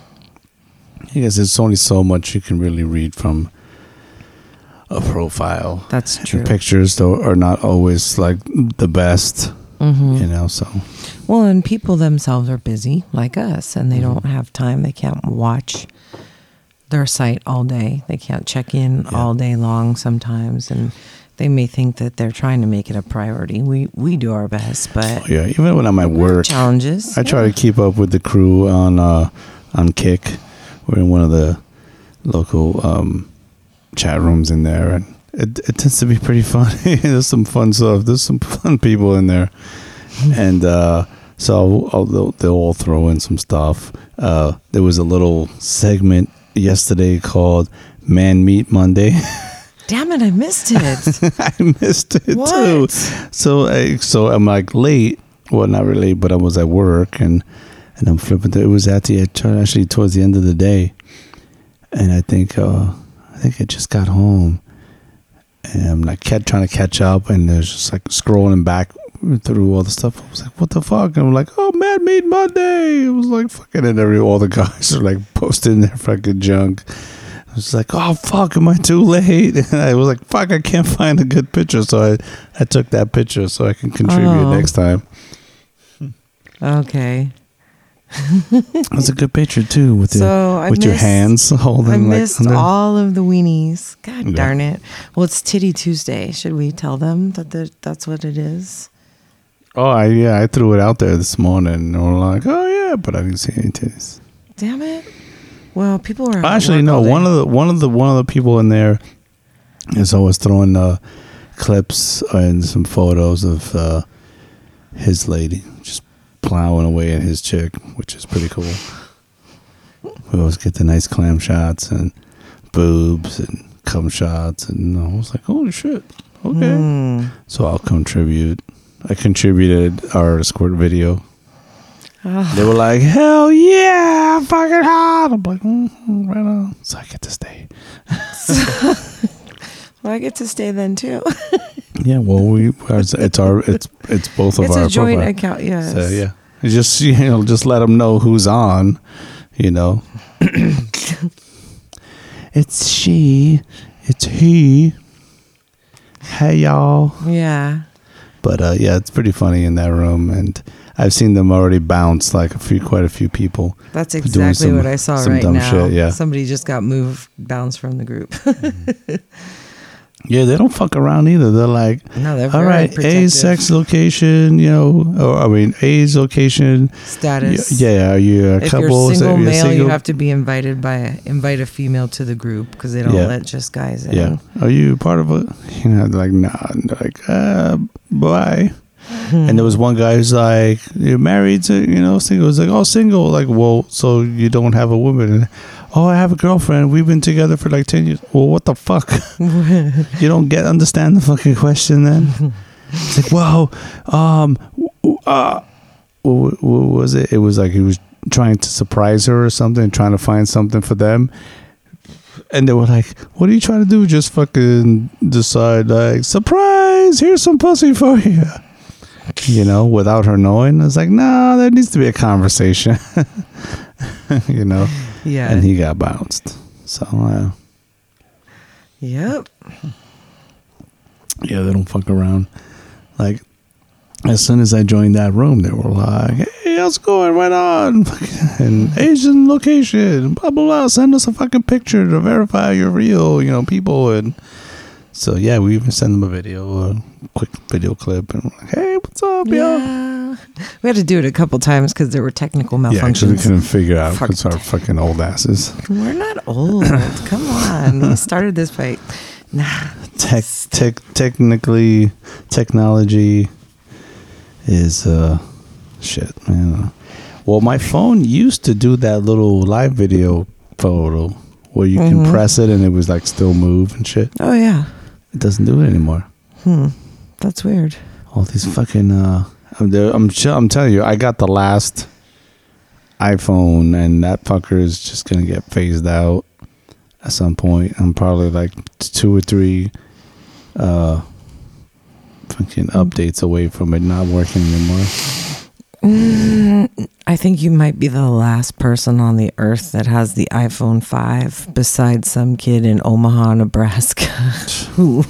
I guess there's only so much you can really read from a profile. That's The true. pictures though are not always like the best, Mhm. you know. So Well, and people themselves are busy like us and they Mhm. don't have time. They can't watch their site all day. They can't check in Yeah. all day long sometimes and they may think that they're trying to make it a priority. We we do our best, but yeah, even when I'm at work, challenges. I try to keep up with the crew on uh, on Kik. We're in one of the local um, chat rooms in there, and it, it tends to be pretty funny. There's some fun stuff. There's some fun people in there, and uh, so I'll, they'll, they'll all throw in some stuff. Uh, there was a little segment yesterday called "Man Meat Monday." Damn it, I missed it. I missed it too. So I, so I'm like late. Well, not really, but I was at work and and I'm flipping. Through. It was at the actually towards the end of the day, and I think uh, think I just got home, and I'm like kept trying to catch up, and there's just like scrolling back through all the stuff. I was like, what the fuck? And I'm like, oh, Mad Meat Monday. It was like fucking, and every all the guys are like posting their fucking junk. I was like, oh fuck, am I too late? And I was like, fuck, I can't find a good picture, so I, I took that picture so I can contribute Oh. next time. okay. That's a good picture too, with So your I with your hands holding. I missed under- all of the weenies. God Yeah. darn it. Well, it's Titty Tuesday. Should we tell them that the, that's what it is? Oh, I, yeah, I threw it out there this morning. And we're like, oh yeah, but I didn't see any titties. Damn it. Well, people are Actually, no. One of the one of the one of the people in there is always throwing uh, clips and some photos of uh, his lady just plowing away at his chick, which is pretty cool. We always get the nice clam shots and boobs and cum shots, and I was like, holy shit, okay. Hmm. So I'll contribute. I contributed our escort video. Ah. They were like, "Hell yeah, fucking hot!" I'm like, mm-hmm, "Right on." So I get to stay. Well, I get to stay then too. Yeah, well, we it's, it's our it's it's both of it's our a joint profile. account. Yes. So yeah, just you know just let them know who's on. You know, it's she, it's he. Hey y'all. Yeah. But uh, yeah, it's pretty funny in that room, and I've seen them already bounce like a few, quite a few people. That's exactly some- what I saw some right dumb now. shit, yeah. Somebody just got moved, bounced from the group. Yeah, they don't fuck around either. They're like, no, they're all right, protective. A sex location, you know, or I mean, A's location. Y- status. Yeah, are you a If couple? you're single you're male, you have to be invited by invite a female to the group because they don't Yeah. let just guys in. Yeah, are you part of it? You know, like nah, and they're like uh, bye. And there was one guy who's like, "You're married to, you know, single." He's like, "Oh, single." Like, well, so you don't have a woman? Oh, I have a girlfriend. We've been together for like ten years. Well, what the fuck? you don't get understand the fucking question then? it's like, well, um, uh, what, what was it? It was like he was trying to surprise her or something, trying to find something for them. And they were like, "What are you trying to do? Just fucking decide like surprise? Here's some pussy for you." You know, without her knowing, it's like, no, there needs to be a conversation. you know, yeah. and he got bounced. So uh, yep. yeah, they don't fuck around. Like as soon as I joined that room, they were like, "Hey, how's it going? Right on." And Asian location, blah blah blah. Send us a fucking picture to verify you're real. You know, people and. So yeah, we even sent them a video, a quick video clip, and we're like, "Hey, what's up, yo?" Yeah. We had to do it a couple times because there were technical Yeah, actually, we couldn't figure out because our fucking old asses. We're not old. Come on. We started this fight. Nah. Tech, tech, technically, technology is uh, shit, man. Well, my phone used to do that little live video photo where you can Mhm. press it and it was like still move and shit. Oh, yeah. It doesn't do it anymore. Hmm. That's weird. All these fucking. Uh, I'm, I'm, ch- I'm telling you, I got the last iPhone, and that fucker is just gonna get phased out at some point. I'm probably like two or three uh, fucking updates away from it not working anymore. I think you might be the last person on the earth that has the iPhone 5 besides some kid in Omaha, Nebraska who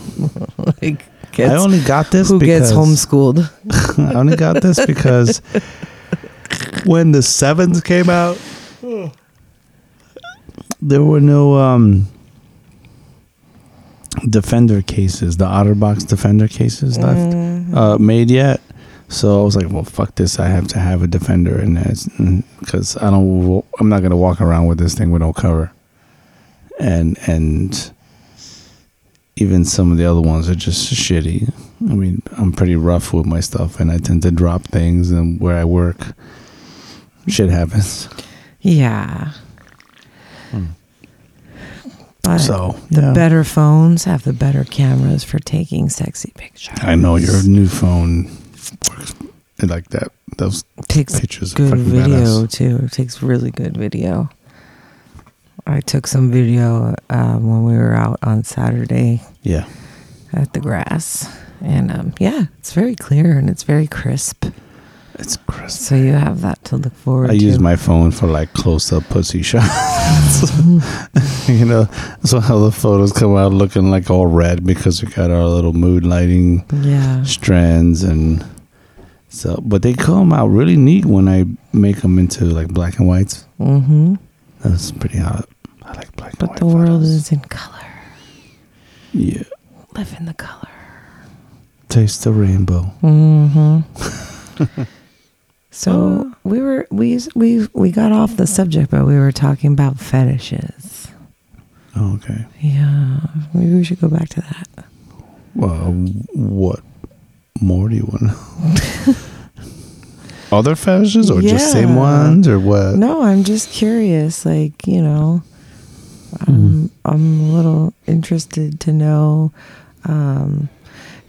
like gets, I only got this who because gets homeschooled. I only got this because when the sevens came out, there were no um, defender cases, the OtterBox defender cases left Mm, uh, made yet. So I was like, well, fuck this. I have to have a defender in there because I don't. I'm not gonna walk around with this thing with no cover. And and even some of the other ones are just shitty. I mean, I'm pretty rough with my stuff, and I tend to drop things. And where I work, shit happens. yeah. Hmm. But So the yeah. better phones have the better cameras for taking sexy pictures. I know your new phone works like that. Those takes pictures are good video badass. too. It takes really good video. I took some video um, when we were out on Saturday Yeah, at the grass, and um, yeah, it's very clear and it's very crisp. it's crisp. So you have that to look forward I to. use my phone for like close up pussy shots. you know, so how the photos come out looking like all red because we got our little mood lighting yeah. strands and So, but they come out really neat when I make them into like black and whites. Mm-hmm. That's pretty hot. I like black and But the world photos. is in color. yeah. Live in the color. Taste the rainbow. Mm-hmm. so we were we we we got off the subject, but we were talking about fetishes. Oh, okay. Yeah, maybe we should go back to that. Well, what more do you want? Other fetishes or just same Yeah. ones or what? No, I'm just curious. Like you know, I'm I'm a little interested to know. Um,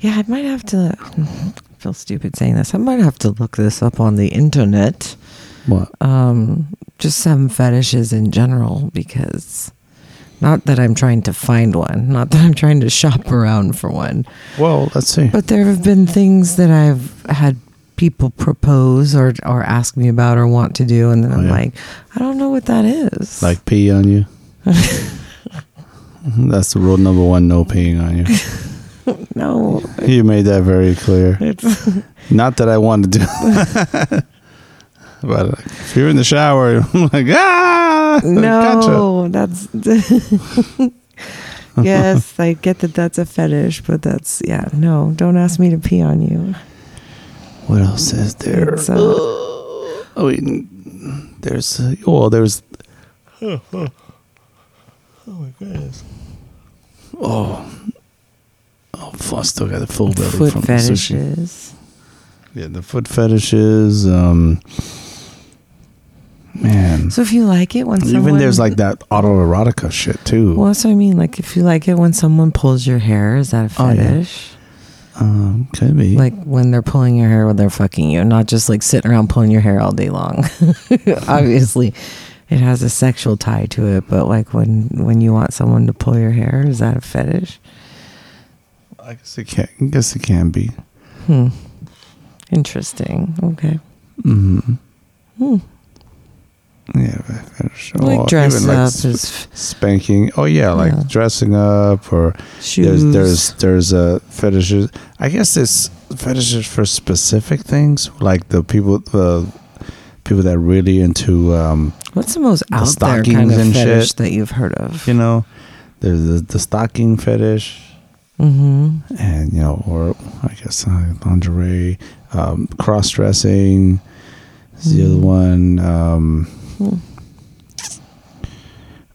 yeah, I might have to. I feel stupid saying this. I might have to look this up on the internet. What? um, just some fetishes in general because not that I'm trying to find one, not that I'm trying to shop around for one, Well, let's see. but there have been things that I've had people propose or or ask me about or want to do, and then Oh, I'm yeah. like, I don't know what that is. Like pee on you. That's the rule number one: no peeing on you. no, You made that very clear. Not that I want to do, but if you're in the shower, I'm like ah, gotcha. no, that's. yes, I get that that's a fetish, but that's yeah. No, don't ask me to pee on you. What else is there? Uh, oh, wait, there's uh, oh, there's. Oh my goodness. Oh, oh, I still got the full belly foot from the sushi. fetishes. Yeah, the foot fetishes. Um, man, So if you like it when someone even there's like that autoerotica shit too. well, that's what I mean. Like if you like it when someone pulls your hair, is that a Oh, yeah. fetish? Um, could be. Like when they're pulling your hair when they're fucking you, not just like sitting around pulling your hair all day long. Obviously, it has a sexual tie to it, but like when when you want someone to pull your hair, is that a fetish? I guess it can. I guess it can be. Hmm. Interesting. Okay. Mm-hmm. Hmm. Yeah. Like Or dress even, like, up sp- spanking. Oh yeah, like Yeah. dressing up or shoes. there's there's there's a fetishes. I guess there's fetishes for specific things, like the people the people that are really into um, What's the most the out there stockings kind of and fetish shit. that you've heard of? you know, there's the, the stocking fetish, Mm-hmm. and you know, or I guess uh, lingerie, um, cross dressing. Is the other Mm. one. Um, Hmm.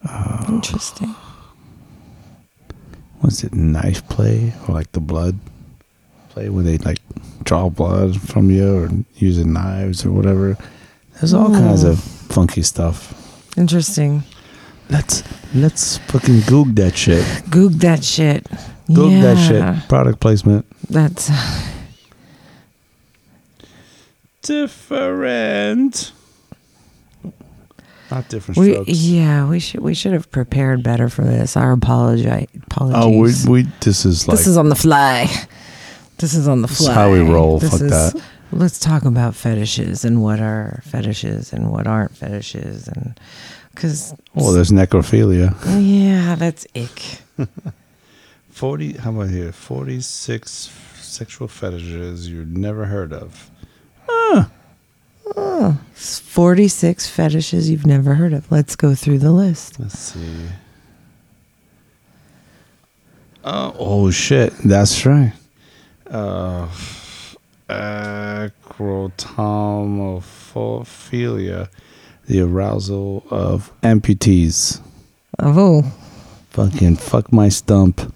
uh, Interesting. Was it? Knife play or like the blood play where they like draw blood from you or using knives or whatever. There's all kinds Mm. of funky stuff. Interesting. Let's let's fucking goog that shit. Goog that shit. Goog yeah. that shit. Product placement. That's Different. Not different we. strokes. Yeah, we should we should have prepared better for this. Our apologi- apologies. Oh, we we this is like this is on the fly. This is on the This is fly. how we roll. This Fuck is- that. Let's talk about fetishes and what are fetishes and what aren't fetishes and because oh, there's necrophilia. yeah, that's ick. Forty. How about here? Forty-six sexual fetishes you've never heard of. Oh, 46 fetishes you've never heard of. Let's go through the list. Let's see. Oh, oh shit! That's right. Uh, acrotomophilia, the arousal of amputees. Oh, Fucking fuck my stump.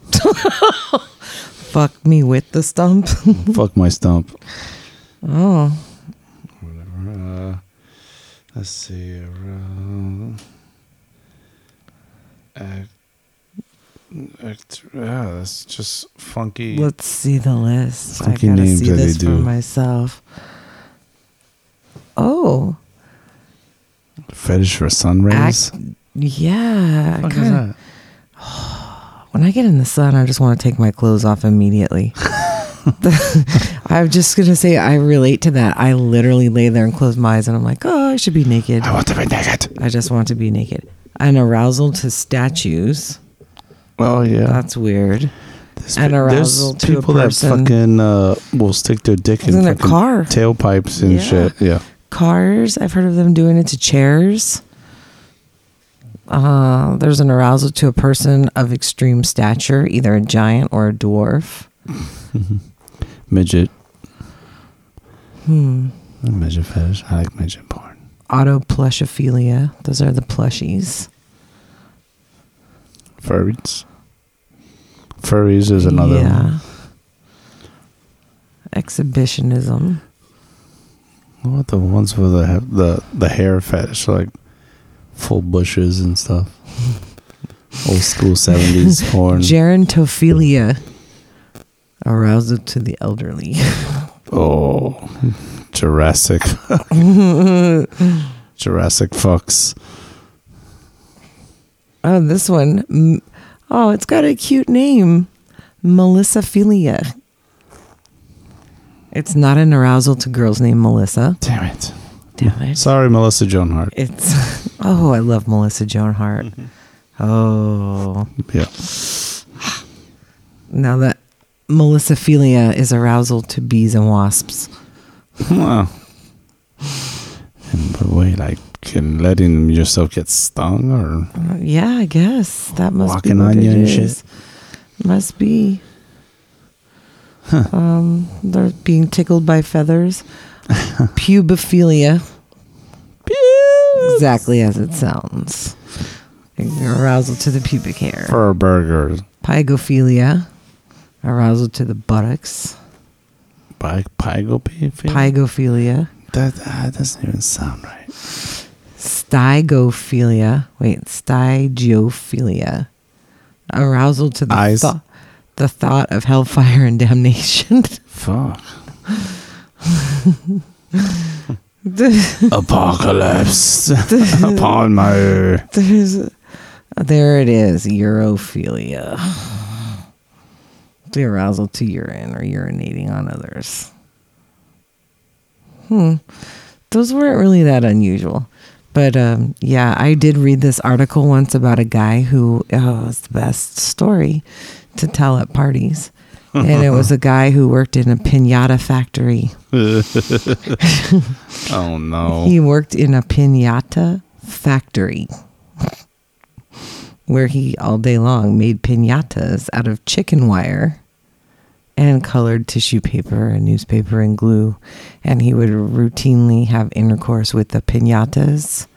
fuck me with the stump. fuck my stump. oh. Uh, let's see. Around. Act, act, yeah, that's just funky. let's see the list. I Funky gotta names see that they this for do. myself. Oh, Fetish for sun rays. act, yeah. What the fuck is kinda- that? when I get in the sun, I just want to take my clothes off immediately. I'm just gonna say I relate to that. I literally lay there and close my eyes, and I'm like, oh, I should be naked. I want to be naked. I just want to be naked. An arousal to statues. Oh yeah, That's weird. There's, pe- arousal there's to a people that fucking uh, will stick their dick in In their car. tailpipes and Yeah. shit. Yeah. Cars, I've heard of them doing it to chairs. Uh, there's an arousal to a person of extreme stature, either a giant or a dwarf. Midget. Hmm. Midget fetish. I like midget porn. Autoplushophilia. Those are the plushies. Furries. Furries is another yeah. one. Exhibitionism. What about the ones with the the the hair fetish, like full bushes and stuff? Old school seventies porn. Gerontophilia. Arousal to the elderly. oh, Jurassic. Jurassic fucks. Oh, this one. Oh, it's got a cute name. Melissaphilia. It's not an arousal to girls named Melissa. Damn it. Damn it. Sorry, Melissa Joan Hart. It's oh, I love Melissa Joan Hart. Mm-hmm. Oh, Yeah. now that Melissaphilia is arousal to bees and wasps. Wow. And but wait, like can letting yourself get stung or Uh, yeah, I guess that must Walking be what on you and shit? Must be. Um, they're being tickled by feathers. Pubophilia. Exactly as it sounds. Arousal to the pubic hair. fur burgers? Pygophilia. Arousal to the buttocks. Py- Pygopy? Pygophilia. That, uh, that doesn't even sound right. Stygophilia. Wait, stygophilia. Arousal to the Eyes. thought, the thought of hellfire and damnation. Fuck. Apocalypse upon my. There's, there it is. Urophilia. The arousal to urine or urinating on others. Hmm. Those weren't really that unusual. But um, yeah, I did read this article once about a guy who oh, it's the best story to tell at parties. and it was a guy who worked in a pinata factory. Oh no. He worked in a pinata factory where he all day long made pinatas out of chicken wire and colored tissue paper and newspaper and glue. And he would routinely have intercourse with the pinatas.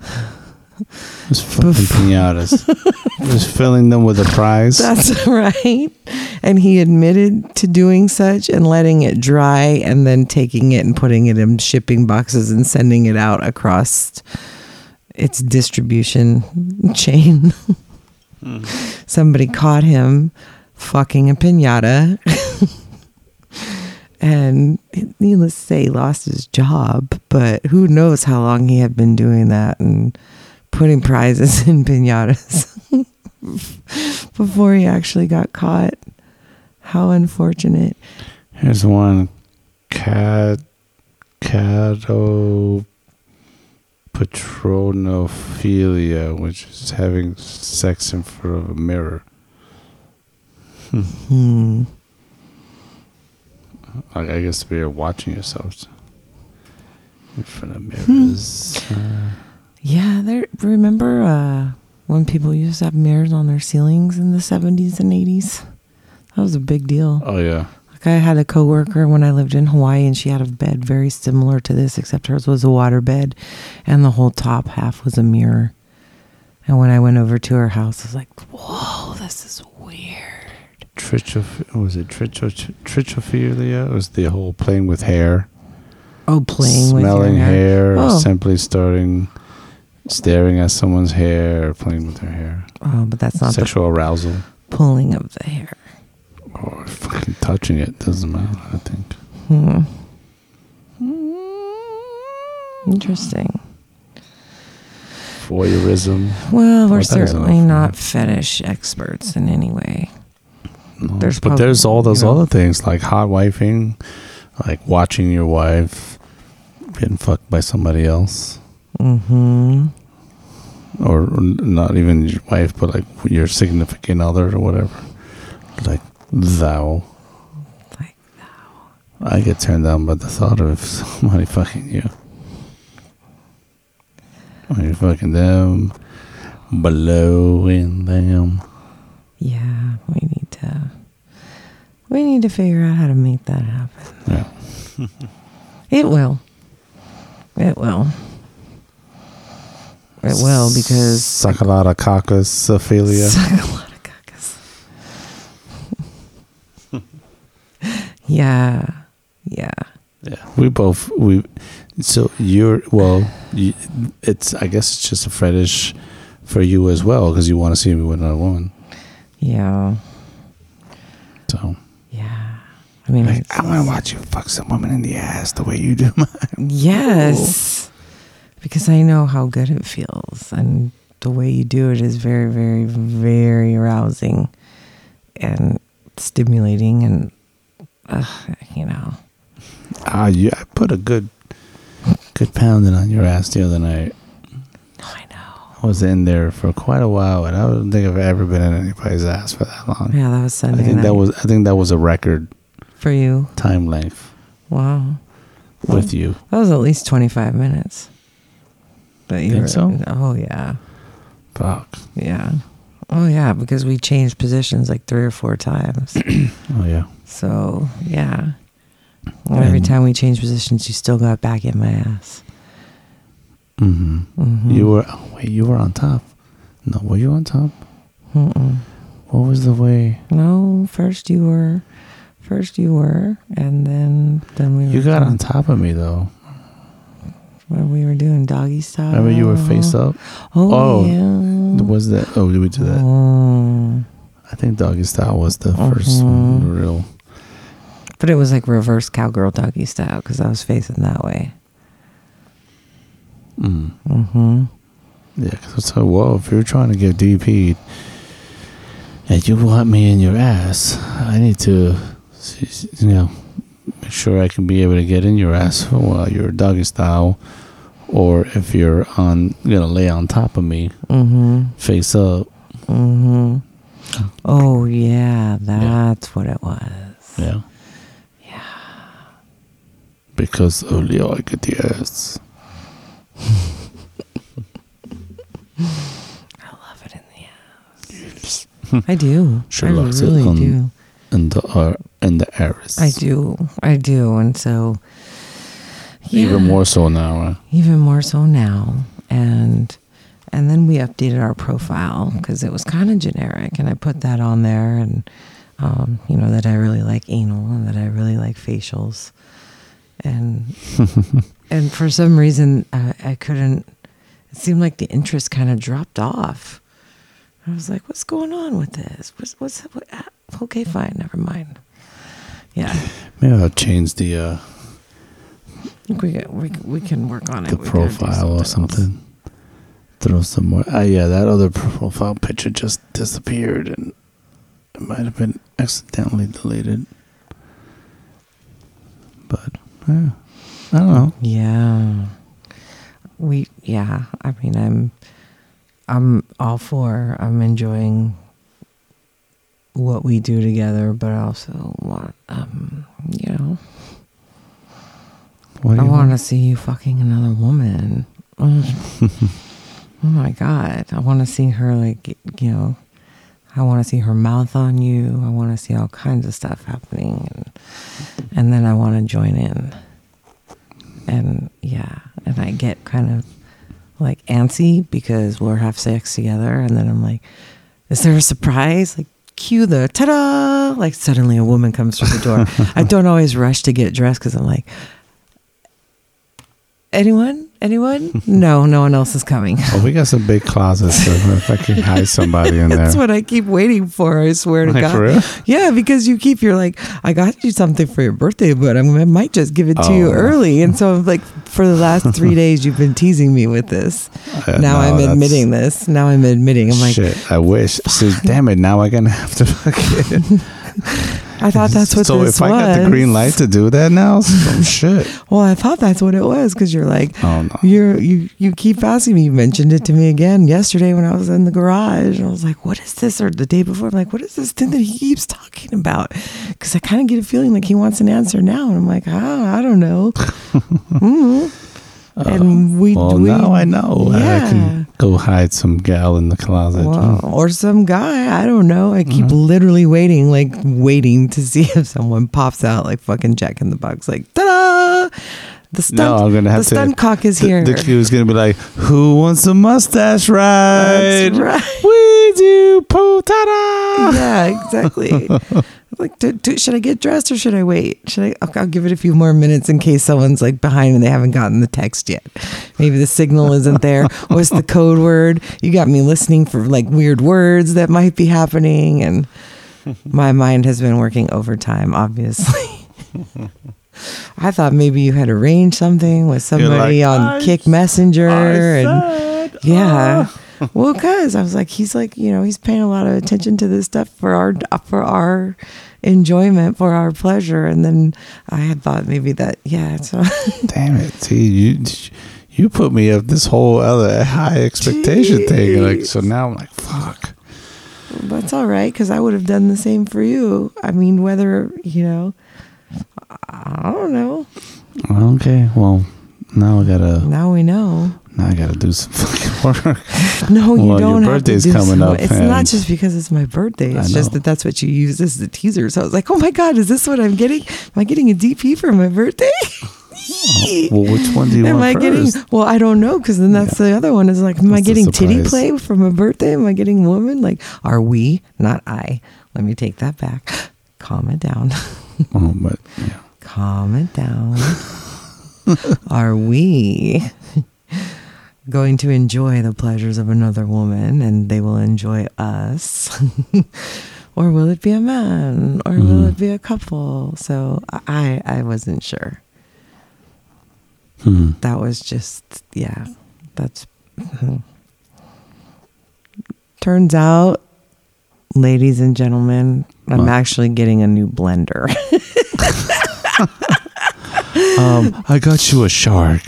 Just fucking pinatas. Just filling them with a prize. That's right. And he admitted to doing such and letting it dry and then taking it and putting it in shipping boxes and sending it out across its distribution chain. Mm-hmm. Somebody caught him fucking a pinata. and needless to say, lost his job. But who knows how long he had been doing that and putting prizes in pinatas before he actually got caught. How unfortunate. Here's one. Cat. Cato. Patronophilia, which is having sex in front of a mirror. Hmm. I, I guess we're watching yourselves in front of mirrors. Uh, Yeah, there. Remember uh, when people used to have mirrors on their ceilings in the seventies and eighties? That was a big deal. oh yeah. Like I had a coworker when I lived in Hawaii, and she had a bed very similar to this, except hers was a water bed, and the whole top half was a mirror. And when I went over to her house, I was like, "Whoa, this is weird." Trichoph- was it tricho- trichophilia? It was the whole playing with hair, Oh, playing smelling with hair. hair, or Oh. simply starting staring at someone's hair, or playing with their hair. Oh, but that's not Sexual arousal, pulling of the hair. or fucking touching it doesn't matter. I think. Hmm. Interesting. Voyeurism. Well, we're certainly not fetish experts in any way. No, There's but there's all those you know. other things like hot wifing, like watching your wife getting fucked by somebody else, Mm-hmm. or not even your wife, but like your significant other or whatever. Like thou. Like I get turned on by the thought of somebody fucking you. Or you fucking them, blowing them. yeah, we need. We need to figure out how to make that happen. Yeah. It will. It will. It will because Suck a lot of caucus, Ophelia. Suck a lot of caucus. yeah. Yeah. Yeah, we both we. So you're well. You, it's I guess it's just a fetish for you as well because you want to see me with another woman. Yeah. So. I mean, like, I want to watch you fuck some woman in the ass the way you do mine. Yes. Because I know how good it feels. And the way you do it is very, very, very arousing and stimulating. And, uh, you know, Ah, you. I put a good, good pounding on your ass the other night. I know. I was in there for quite a while, and I don't think I've ever been in anybody's ass for that long. Yeah, that was I Sunday. think that was. I think that was a record for you. time length Wow. with you. That was at least 25 minutes. But you Think were, so? Oh, yeah. Fuck. Yeah. Oh, yeah. Because we changed positions like three or four times. Oh yeah. So yeah, Well, every time we changed positions, you still got back in my ass. Mm-hmm. hmm You were. Oh, wait, you were on top. No, were you on top? Mm-mm. What was the way? No, first you were, first you were, and then then we were. You got on top of me though. when we were doing doggy style. Remember you were face up. Oh, Oh, yeah. Was that? Oh, did we do that? Oh. I think doggy style was the first one. The real. But it was like reverse cowgirl doggy style because I was facing that way. Mm. Mm-hmm. Yeah, because it's like, whoa, if you're trying to get DP'd and you want me in your ass, I need to, you know, make sure I can be able to get in your ass while you're doggy style. Or if you're on, gonna lay on top of me, Mm-hmm. face up. Mm-hmm. Oh yeah, that's what it was. Yeah. Yeah. Because only I get the ass. I love it in the ass. I do. Sure I it really on- do. And the uh, and the Aris. I do. I do. And so Even more so now. Huh? even more so now. And and then we updated our profile because it was kind of generic and I put that on there and um, you know that I really like anal and that I really like facials. And and for some reason I, I couldn't it seemed like the interest kind of dropped off. I was like, "What's going on with this? What's what's what, okay? Fine, never mind." Yeah, Maybe I'll change the uh, we we we can work on it. the We gotta do profile or else. something. Throw some more. Ah, yeah, that other profile picture just disappeared, and it might have been accidentally deleted. But yeah, I don't know. Yeah, we yeah. I mean, I'm I'm all for. I'm enjoying what we do together, but I also want um you know What I want to see you fucking another woman. Oh, oh my god! I want to see her like you know. I want to see her mouth on you. I want to see all kinds of stuff happening, and and then I want to join in. And yeah, and I get kind of like antsy because we'll have sex together, and then I'm like, "Is there a surprise?" Like cue the ta-da! Like suddenly a woman comes through the door. I don't always rush to get dressed because I'm like, anyone? Anyone? no, no one else is coming. Oh, we got some big closets. So if I can hide somebody in there. That's what I keep waiting for. I swear to Like, God. for real? Yeah, because you keep you're like, I got you something for your birthday, but I'm, I might just give it to you Oh. early. And so, i'm like, for the last three days, you've been teasing me with this. Uh, now no, I'm admitting this. Now I'm admitting. I'm like, Shit, I wish. Damn it! Now I'm gonna have to fucking. I thought that's what so if I got the green light to do that now, oh shit. Well, I thought that's what it was because you're like, Oh no. you're you you keep asking me. You mentioned it to me again yesterday when I was in the garage, and I was like, "What is this?" Or the day before, I'm like, "What is this thing that he keeps talking about?" Because I kind of get a feeling like he wants an answer now, and I'm like, "Ah, I don't know." mm Oh, and we, Well, we now I know. I Yeah. can go hide some gal in the closet. Well, or some guy. I don't know. I keep mm-hmm. literally waiting, like waiting to see if someone pops out, like fucking Jack in the Box, like ta da! The stunt, no, I'm gonna have the to. stunt cock is the, here. The cue is gonna be like, "Who wants a mustache ride? That's right. We do potada." yeah, exactly. like, do, do, should I get dressed or should I wait? Should I? Okay, I'll give it a few more minutes in case someone's like behind and they haven't gotten the text yet. Maybe the signal isn't there. What's the code word? You got me listening for like weird words that might be happening, and my mind has been working overtime. Obviously. I thought maybe you had arranged something with somebody like, on "I Kik Messenger and yeah. uh." Well, cause I was like, he's like, you know, he's paying a lot of attention to this stuff for our for our enjoyment, for our pleasure, and then I had thought maybe that, yeah. So Damn it! See you. You put me up this whole other high expectation thing. Like so now I'm like, fuck. that's all right, cause I would have done the same for you. I mean, whether you know, I don't know. Okay, well now I gotta Now we know. Now I gotta do some fucking work. No, you Well, don't have birthday's to do coming so. up, It's not just because it's my birthday. It's just that that's what you use as the teaser. So I was like, oh my god, is this what I'm getting? Am I getting a DP for my birthday? Oh, well, which one do you want? am want I first? getting? Well, I don't know because then that's the other one. Is like, am I That's the getting titty play for my birthday? Am I getting woman? Like, are we? Not I. Let me take that back. Calm it down. Oh, but yeah. Calm it down. are we going to enjoy the pleasures of another woman, and they will enjoy us? or will it be a man? Or will Mhm. it be a couple? So I, I wasn't sure. Hmm. that was just yeah that's turns out ladies and gentlemen i'm What? actually getting a new blender Um, I got you a shark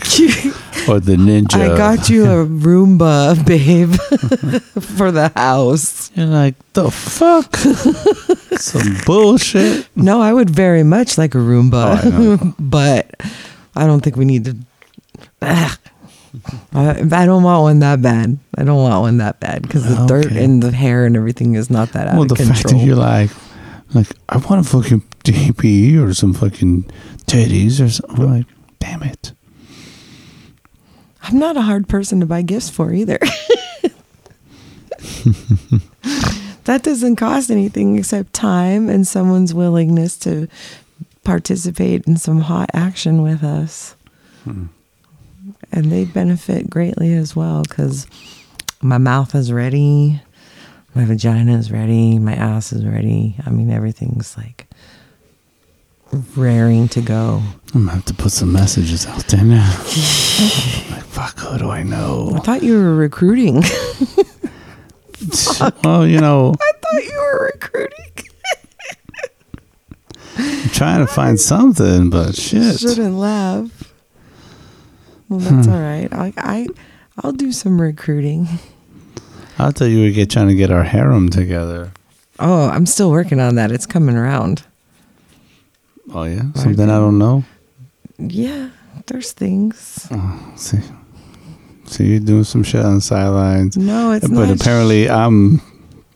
or the ninja. i got you a roomba babe for the house You're like the fuck? Some bullshit. no i would very much like a roomba Oh, I but i don't think we need to. I, I don't want one that bad. I don't want one that bad because the dirt and the hair and everything is not that out Well, of the control. fact that you're like, like I want a fucking DP or some fucking titties or something. I'm like, damn it. I'm not a hard person to buy gifts for either. that doesn't cost anything except time and someone's willingness to participate in some hot action with us. Hmm. And they benefit greatly as well because my mouth is ready, my vagina is ready, my ass is ready. I mean, everything's like raring to go. I'm gonna have to put some messages out there now. like, fuck, who do I know? I thought you were recruiting. well, you know, I thought you were recruiting. I'm trying to find something, but shit. Shouldn't laugh. Well, that's Hmm. all right. I, I, I'll do some recruiting. I thought you would get trying to get our harem together. Oh, I'm still working on that. It's coming around. Oh yeah, something I don't know. Yeah, there's things. Oh, see, see, you're doing some shit on the sidelines, No, it's but not. apparently I'm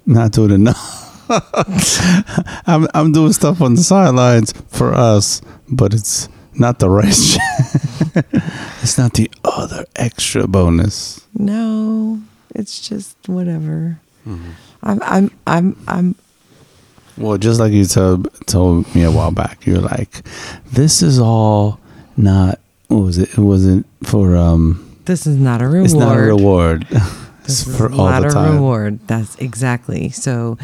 not doing enough. I'm I'm doing stuff on the sidelines for us, but it's not the right shit. it's not the other extra bonus. no, it's just whatever. Mm-hmm. I'm, I'm, I'm, I'm. Well, just like you told told me a while back, you're like, this is all not. What was it? It wasn't for um. This is not a reward. It's not a reward. This it's is for all not the a time. reward. That's exactly so.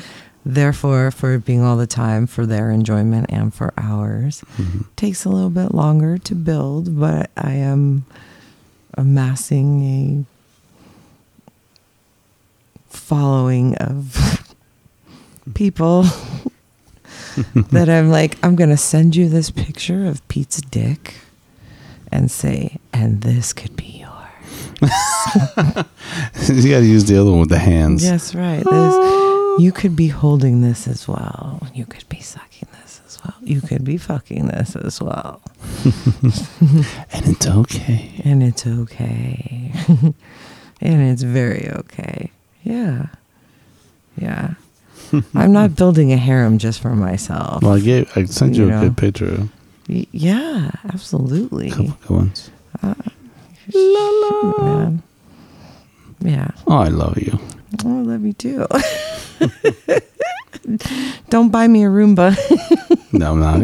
Therefore, for being all the time for their enjoyment and for ours, Mhm. takes a little bit longer to build, but I am amassing a following of people that I'm like, I'm gonna send you this picture of Pete's dick and say, and this could be yours. you got to use the other one with the hands. Yes, right. This, oh. you could be holding this as well. You could be sucking this as well. You could be fucking this as well. And it's okay. And it's okay. and it's very okay. Yeah. Yeah. I'm not building a harem just for myself. Well, I gave, I sent you, You a know. good picture. Y- Yeah, absolutely. A couple good ones. Uh, Shoot, man. Yeah. Oh, I love you. Oh, I love you too. Don't buy me a Roomba. No, I'm not.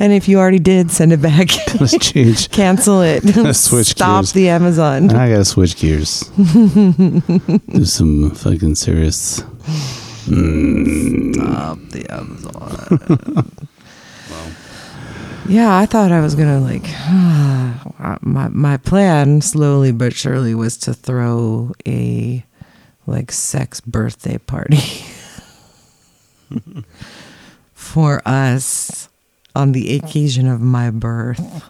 and if you already did, send it back. Let's change. Cancel it. Switch Stop gears. the Amazon. I gotta switch gears. Do some fucking serious. Stop the Amazon. Yeah, I thought I was gonna like my my plan slowly but surely was to throw a like sex birthday party for us on the occasion of my birth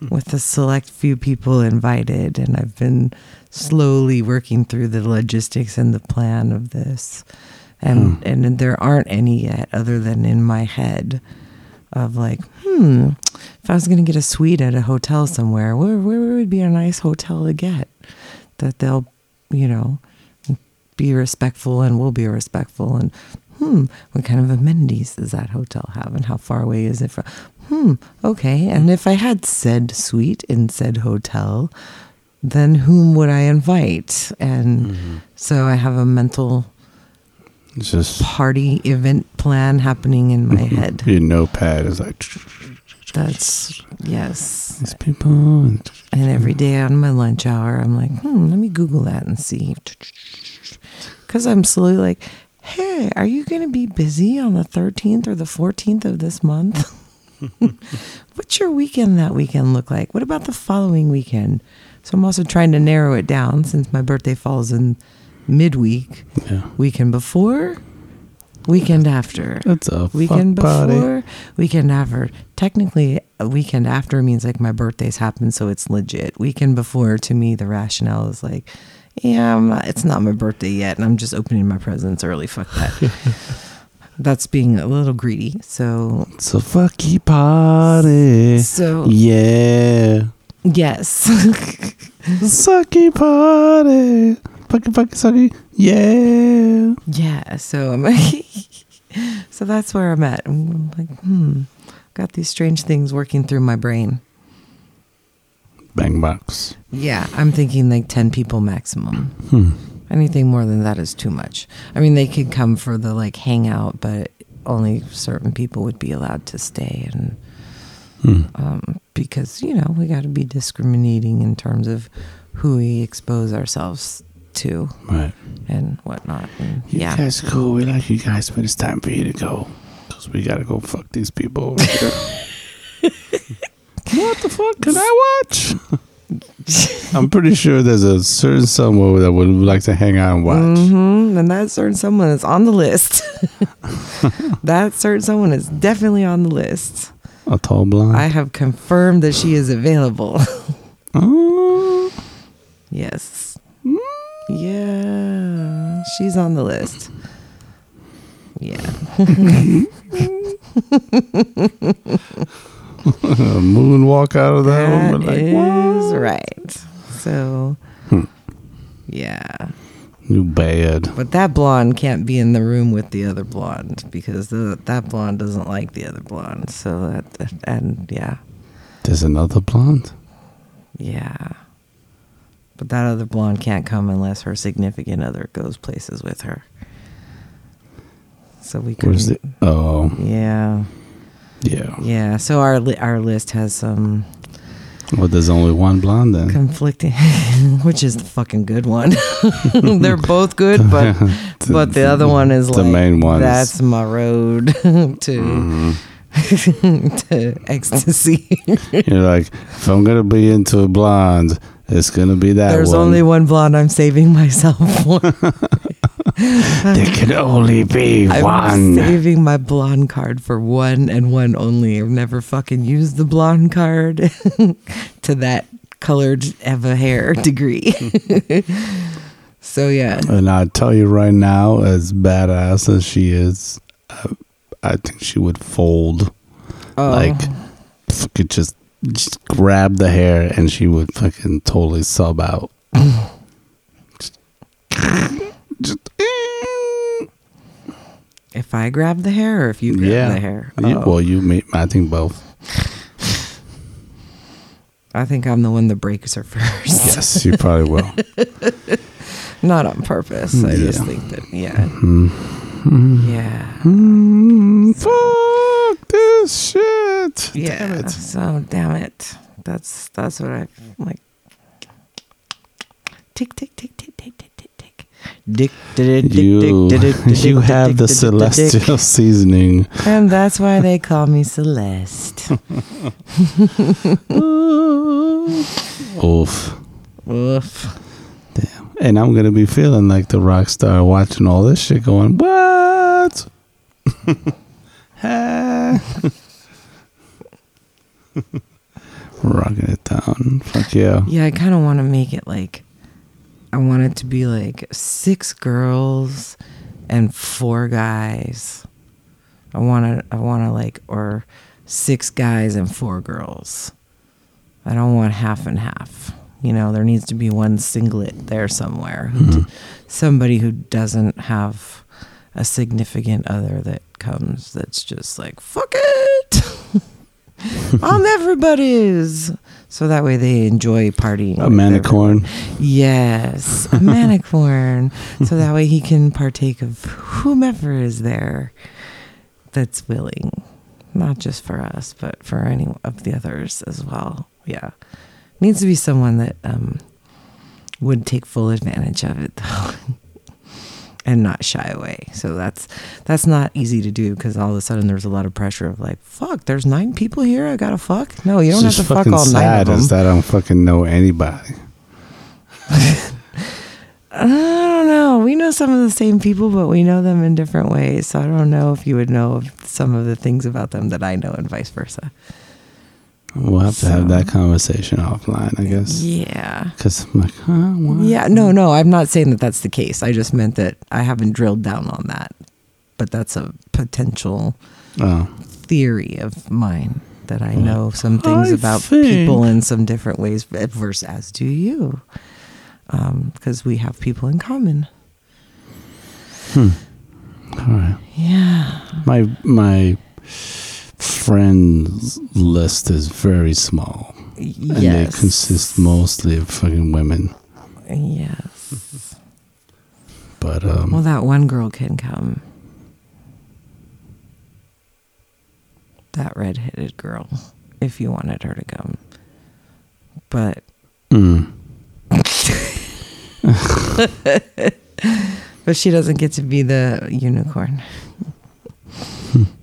with a select few people invited and I've been slowly working through the logistics and the plan of this. And and there aren't any yet other than in my head of like hmm if I was going to get a suite at a hotel somewhere where where would be a nice hotel to get? That they'll you know be respectful and will be respectful. And hmm what kind of amenities does that hotel have? And how far away is it from? Hmm okay. And if i had said suite in said hotel then whom would i invite and so i have a mental just party event plan happening in my head your notepad is like that's yes these people. And And every day on my lunch hour, I'm like, hmm, let me Google that and see. Because I'm slowly like, hey, are you going to be busy on the 13th or the 14th of this month? What's your weekend that weekend look like? What about the following weekend? So I'm also trying to narrow it down since my birthday falls in midweek. yeah, Weekend before, weekend after that's a weekend party. before, weekend after. Technically, a weekend after means like my birthday's happened, so it's legit. Weekend before, to me, the rationale is like, yeah, not, it's not my birthday yet, and I'm just opening my presents early. Fuck that. That's being a little greedy. So, It's a fucky party. so Yeah, yes, sucky party. Fucky fucky sucky. Yeah. yeah. So I'm so that's where I'm at. I'm like, hmm, got these strange things working through my brain. Bang box. Yeah, I'm thinking like 10 people maximum. Hmm. Anything more than that is too much. I mean, they could come for the like hangout, but only certain people would be allowed to stay. And Hmm. um, because, you know, we got to be discriminating in terms of who we expose ourselves to Right. and whatnot. And You yeah. guys are cool. We like you guys, but it's time for you to go. Because we got to go fuck these people what the fuck can I watch? I'm pretty sure there's a certain someone that would like to hang out and watch. hmm And that certain someone is on the list. that certain someone is definitely on the list. A tall blonde. I have confirmed that she is available. oh, yes. Yeah. She's on the list. Yeah. moonwalk out of that, That one. Like, is right. So, Hmm. yeah. You bad. But that blonde can't be in the room with the other blonde because the, that blonde doesn't like the other blonde. So that, and yeah, There's another blonde. yeah. But that other blonde can't come unless her significant other goes places with her. So we Where's could. the? Oh, Yeah, yeah. yeah. So our li- our list has some Well, there's only one blonde then. conflicting, which is the fucking good one. They're both good, but but the other one is the like main one That's my road to Mhm. to ecstasy. You're like, if I'm gonna be into a blonde, it's gonna be that There's one. only one blonde I'm saving myself for. there can only be I'm one. saving my blonde card for one and one only. I've never fucking used the blonde card to that colored Eva hair degree. so yeah, And I tell you right now, as badass as she is, uh, I think she would fold. oh, Like, could just, just grab the hair and she would fucking totally sub out. just, just, if I grab the hair or if you grab yeah. the hair. Oh, well, you may, I think both. I think I'm the one that breaks her first. Yes, you probably will. Not on purpose. I just think that yeah, Mm. yeah, Mm, fuck this shit. yeah. Damn it. So damn it. That's that's what I like. Tick tick tick tick tick tick. Dick dick dick You, dick you have the celestial seasoning. and that's why they call me Celeste. Oof. Oof. Damn. And I'm gonna be feeling like the rock star watching all this shit going, What? Rocking it down. Fuck yeah. Yeah, I kind of want to make it like I want it to be like six girls and four guys. I want to I want to like or six guys and four girls. I don't want half and half. You know, there needs to be one singlet there somewhere. D- mm-hmm. somebody who doesn't have a significant other that comes that's just like fuck it. I'm everybody's. So that way they enjoy partying. A manicorn. Yes, a manicorn. so that way he can partake of whomever is there that's willing. Not just for us, but for any of the others as well. Yeah. Needs to be someone that um, would take full advantage of it though. and not shy away. So that's that's not easy to do because all of a sudden there's a lot of pressure of like, fuck, there's nine people here. I gotta fuck. No, you don't It's have to fuck all nine sad of is them. that I don't fucking know anybody. I don't know. We know some of the same people, but we know them in different ways. So I don't know if you would know some of the things about them that I know, and vice versa. We'll have to have that conversation offline, I guess. Yeah. Because I'm like, huh? What? Yeah. No, no. I'm not saying that that's the case. I just meant that I haven't drilled down on that, but that's a potential Oh. theory of mine that I know some things I about think- people in some different ways, versus as do you, because we have people in common. Hmm. All right. Yeah. My my friends list is very small, and they yes. consist mostly of fucking women. Yes. But um, Well, that one girl can come. That redheaded girl, if you wanted her to come. But mm, but she doesn't get to be the unicorn.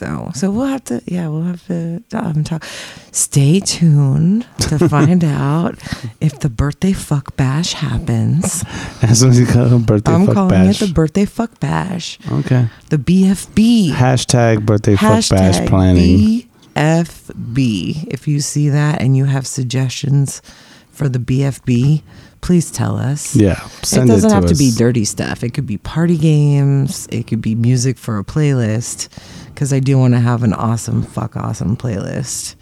So, so we'll have to, yeah, we'll have to um, talk. Stay tuned to find out if the birthday fuck bash happens. as soon as you call it birthday I'm fuck calling bash. it the birthday fuck bash. okay. The BFB. Hashtag birthday fuck bash Hashtag planning. BFB. If you see that and you have suggestions for the BFB, please tell us. Yeah, it doesn't to have to be dirty stuff. It could be party games. It could be music for a playlist. Because I do want to have an awesome, fuck awesome playlist.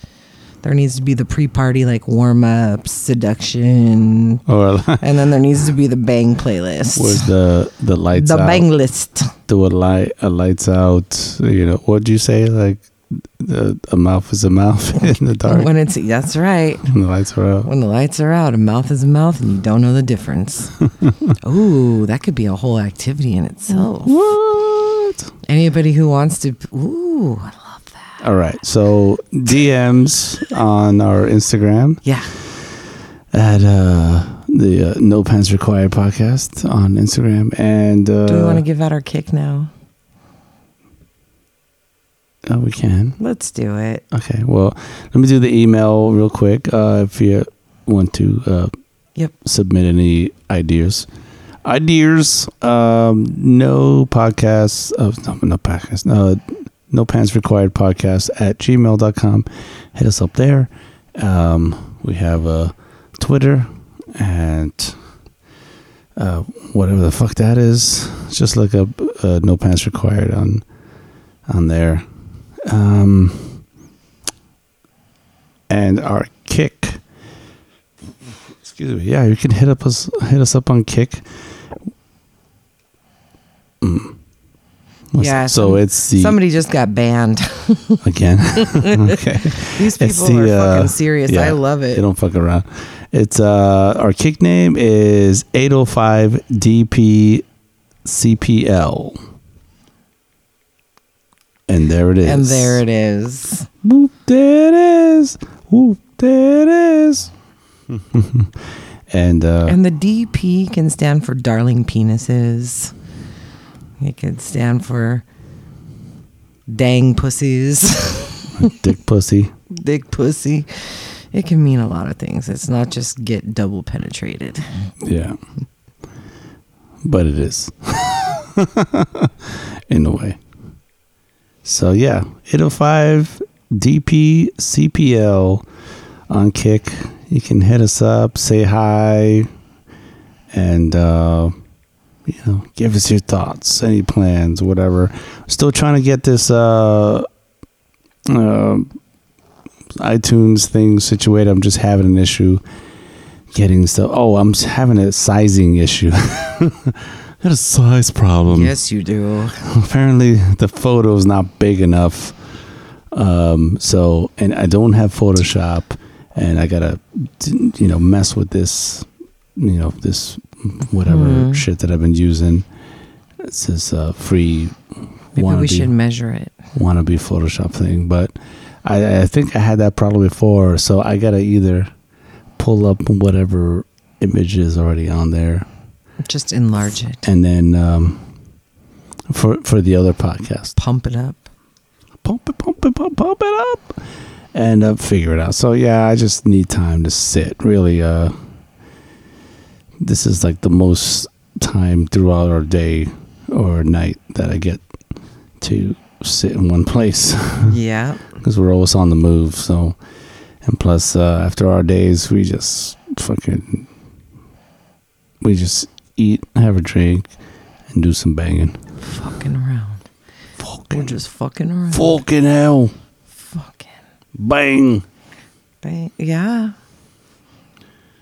There needs to be the pre party, like warm up, seduction. Or And then there needs to be the bang playlist. where's the the lights the out? bang list. Do a light a lights out. You know what'd you say? Like the, a mouth is a mouth in the dark When it's, that's right. when the lights are out. When the lights are out, a mouth is a mouth, and you don't know the difference. ooh, that could be a whole activity in itself. What? Anybody who wants to, ooh, I love that. All right. So DMs on our Instagram Yeah, at uh, the uh, No Pants Required podcast on Instagram, and uh, do we want to give out our Kik now? Oh, we can. Let's do it. Okay. Well, let me do the email real quick. Uh, if you want to uh, Yep. submit any ideas, ideas. Um, no podcasts. Uh, no, no podcast. No, no pants required podcast at gmail.com. Hit us up there. Um, we have a Twitter and uh, whatever the fuck that is. Just look up uh, no pants required on on there. Um, and our Kik. Excuse me. Yeah, you can hit up us hit us up on Kik. Mm. Yeah, So some- it's the Somebody just got banned. again. okay. These It's people are the, uh, fucking serious. yeah, I love it. They don't fuck around. It's uh our kick name is 805 DP CPL. And there it is. And there it is. Whoop, there it is. Whoop, there it is. and uh And the DP can stand for darling penises. It could stand for dang pussies, dick pussy. Dick pussy. It can mean a lot of things. It's not just get double penetrated. Yeah. But it is. In a way. So yeah, 805 DP CPL on Kik. You can hit us up, say hi, and uh you know, give us your thoughts, any plans, whatever. Still trying to get this uh uh iTunes thing situated. I'm just having an issue getting stuff. Oh, I'm having a sizing issue. Got a size problem. yes, you do. Apparently, the photo is not big enough. Um, so, and I don't have Photoshop, and I gotta, you know, mess with this, you know, this whatever Hmm. shit that I've been using. It's this uh, free Maybe we should measure it. wannabe Photoshop thing, but I, I think I had that problem before, so I gotta either pull up whatever image is already on there, Just enlarge it. and then um, for for the other podcast, Pump it up. pump it, pump it, pump, pump it up, and uh, figure it out. So yeah, I just need time to sit. Really, uh, this is like the most time throughout our day or night that I get to sit in one place. Yeah. because we're always on the move. So, and plus, uh, after our days, we just fucking, we just eat, have a drink, and do some banging. Fucking around. We're Fucking, just fucking around. fucking hell, Fucking. bang. Bang. Yeah.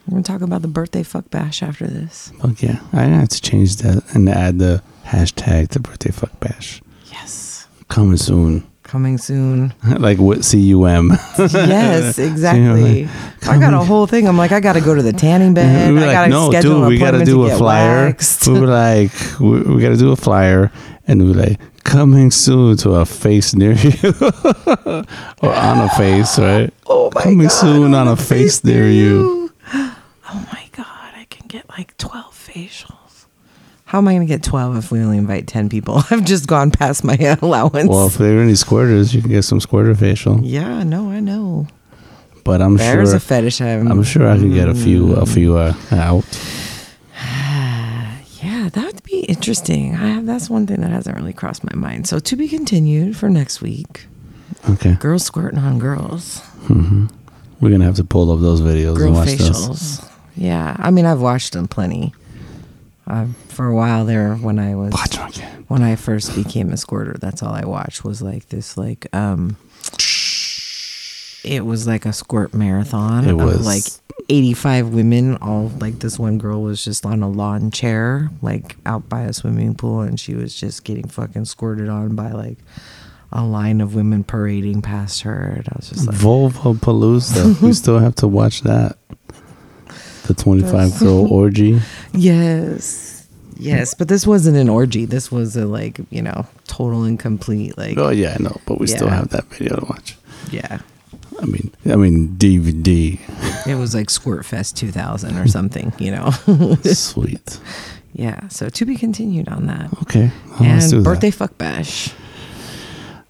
We're going to talk about the birthday fuck bash after this. Fuck yeah, I have to change that and add the hashtag the birthday fuck bash Yes. coming soon. Coming soon. like what C U M. yes, exactly. I got a whole thing. I'm like, I got to go to the tanning bed. we I got like, to no, schedule dude, we got to do a flyer. waxed. We were like, we, we got to do a flyer, and we were like, coming soon to a face near you, or on a face, right? oh my coming God, soon on a face near you. Oh my God, I can get like 12 facials. How am I going to get 12 if we only invite 10 people? I've just gone past my allowance. Well, if there are any squirters, you can get some squirter facial. yeah, no, I know. But I'm There's sure, there's a fetish I'm, I'm sure I can get a few, a few uh, out. Yeah, that would be interesting. I have, that's one thing that hasn't really crossed my mind. So to be continued for next week. Okay, Girls squirting on girls. we're gonna have to pull up those videos Girl and watch those. Yeah, I mean I've watched them plenty. Uh, for a while there, when I was when I first became a squirter, that's all I watched was like this like um it was like a squirt marathon It was- like 85 women all like this one girl was just on a lawn chair like out by a swimming pool and she was just getting fucking squirted on by like a line of women parading past her and I was just like Volvo Palooza. we still have to watch that. The 25 girl orgy. yes yes but this wasn't an orgy this was a like you know total and complete like Oh yeah, I know, but we still have that video to watch. yeah I mean, I mean DVD. It was like Squirt Fest 2000 or something, you know. Sweet. yeah. So to be continued on that. Okay, well, and that. birthday fuck bash.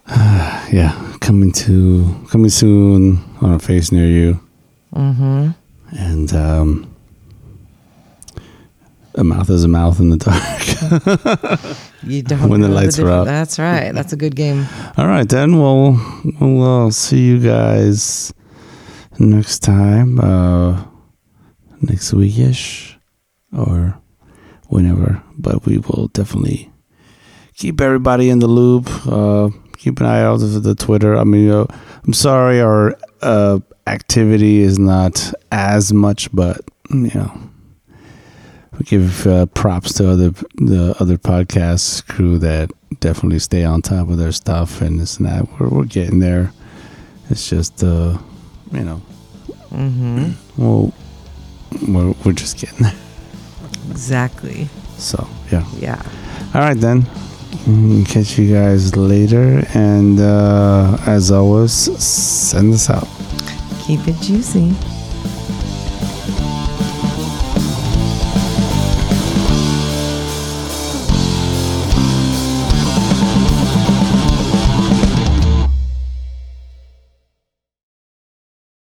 Yeah, coming to coming soon on a face near you. Mm-hmm. And um, a mouth is a mouth in the dark. You don't When the lights are difference. out. That's right. That's a good game. All right, then we'll we'll uh, see you guys next time, uh, next weekish, or whenever. But we will definitely keep everybody in the loop. Uh, keep an eye out for the Twitter. I mean, uh, I'm sorry our uh, activity is not as much, but you know. We give uh, props to other the other podcast crew that definitely stay on top of their stuff and this and that. We're we're getting there. It's just uh, you know, Mm-hmm. well, we're we're just getting there. Exactly. So yeah. Yeah. All right then. Catch you guys later, and uh, as always, send us out. Keep it juicy.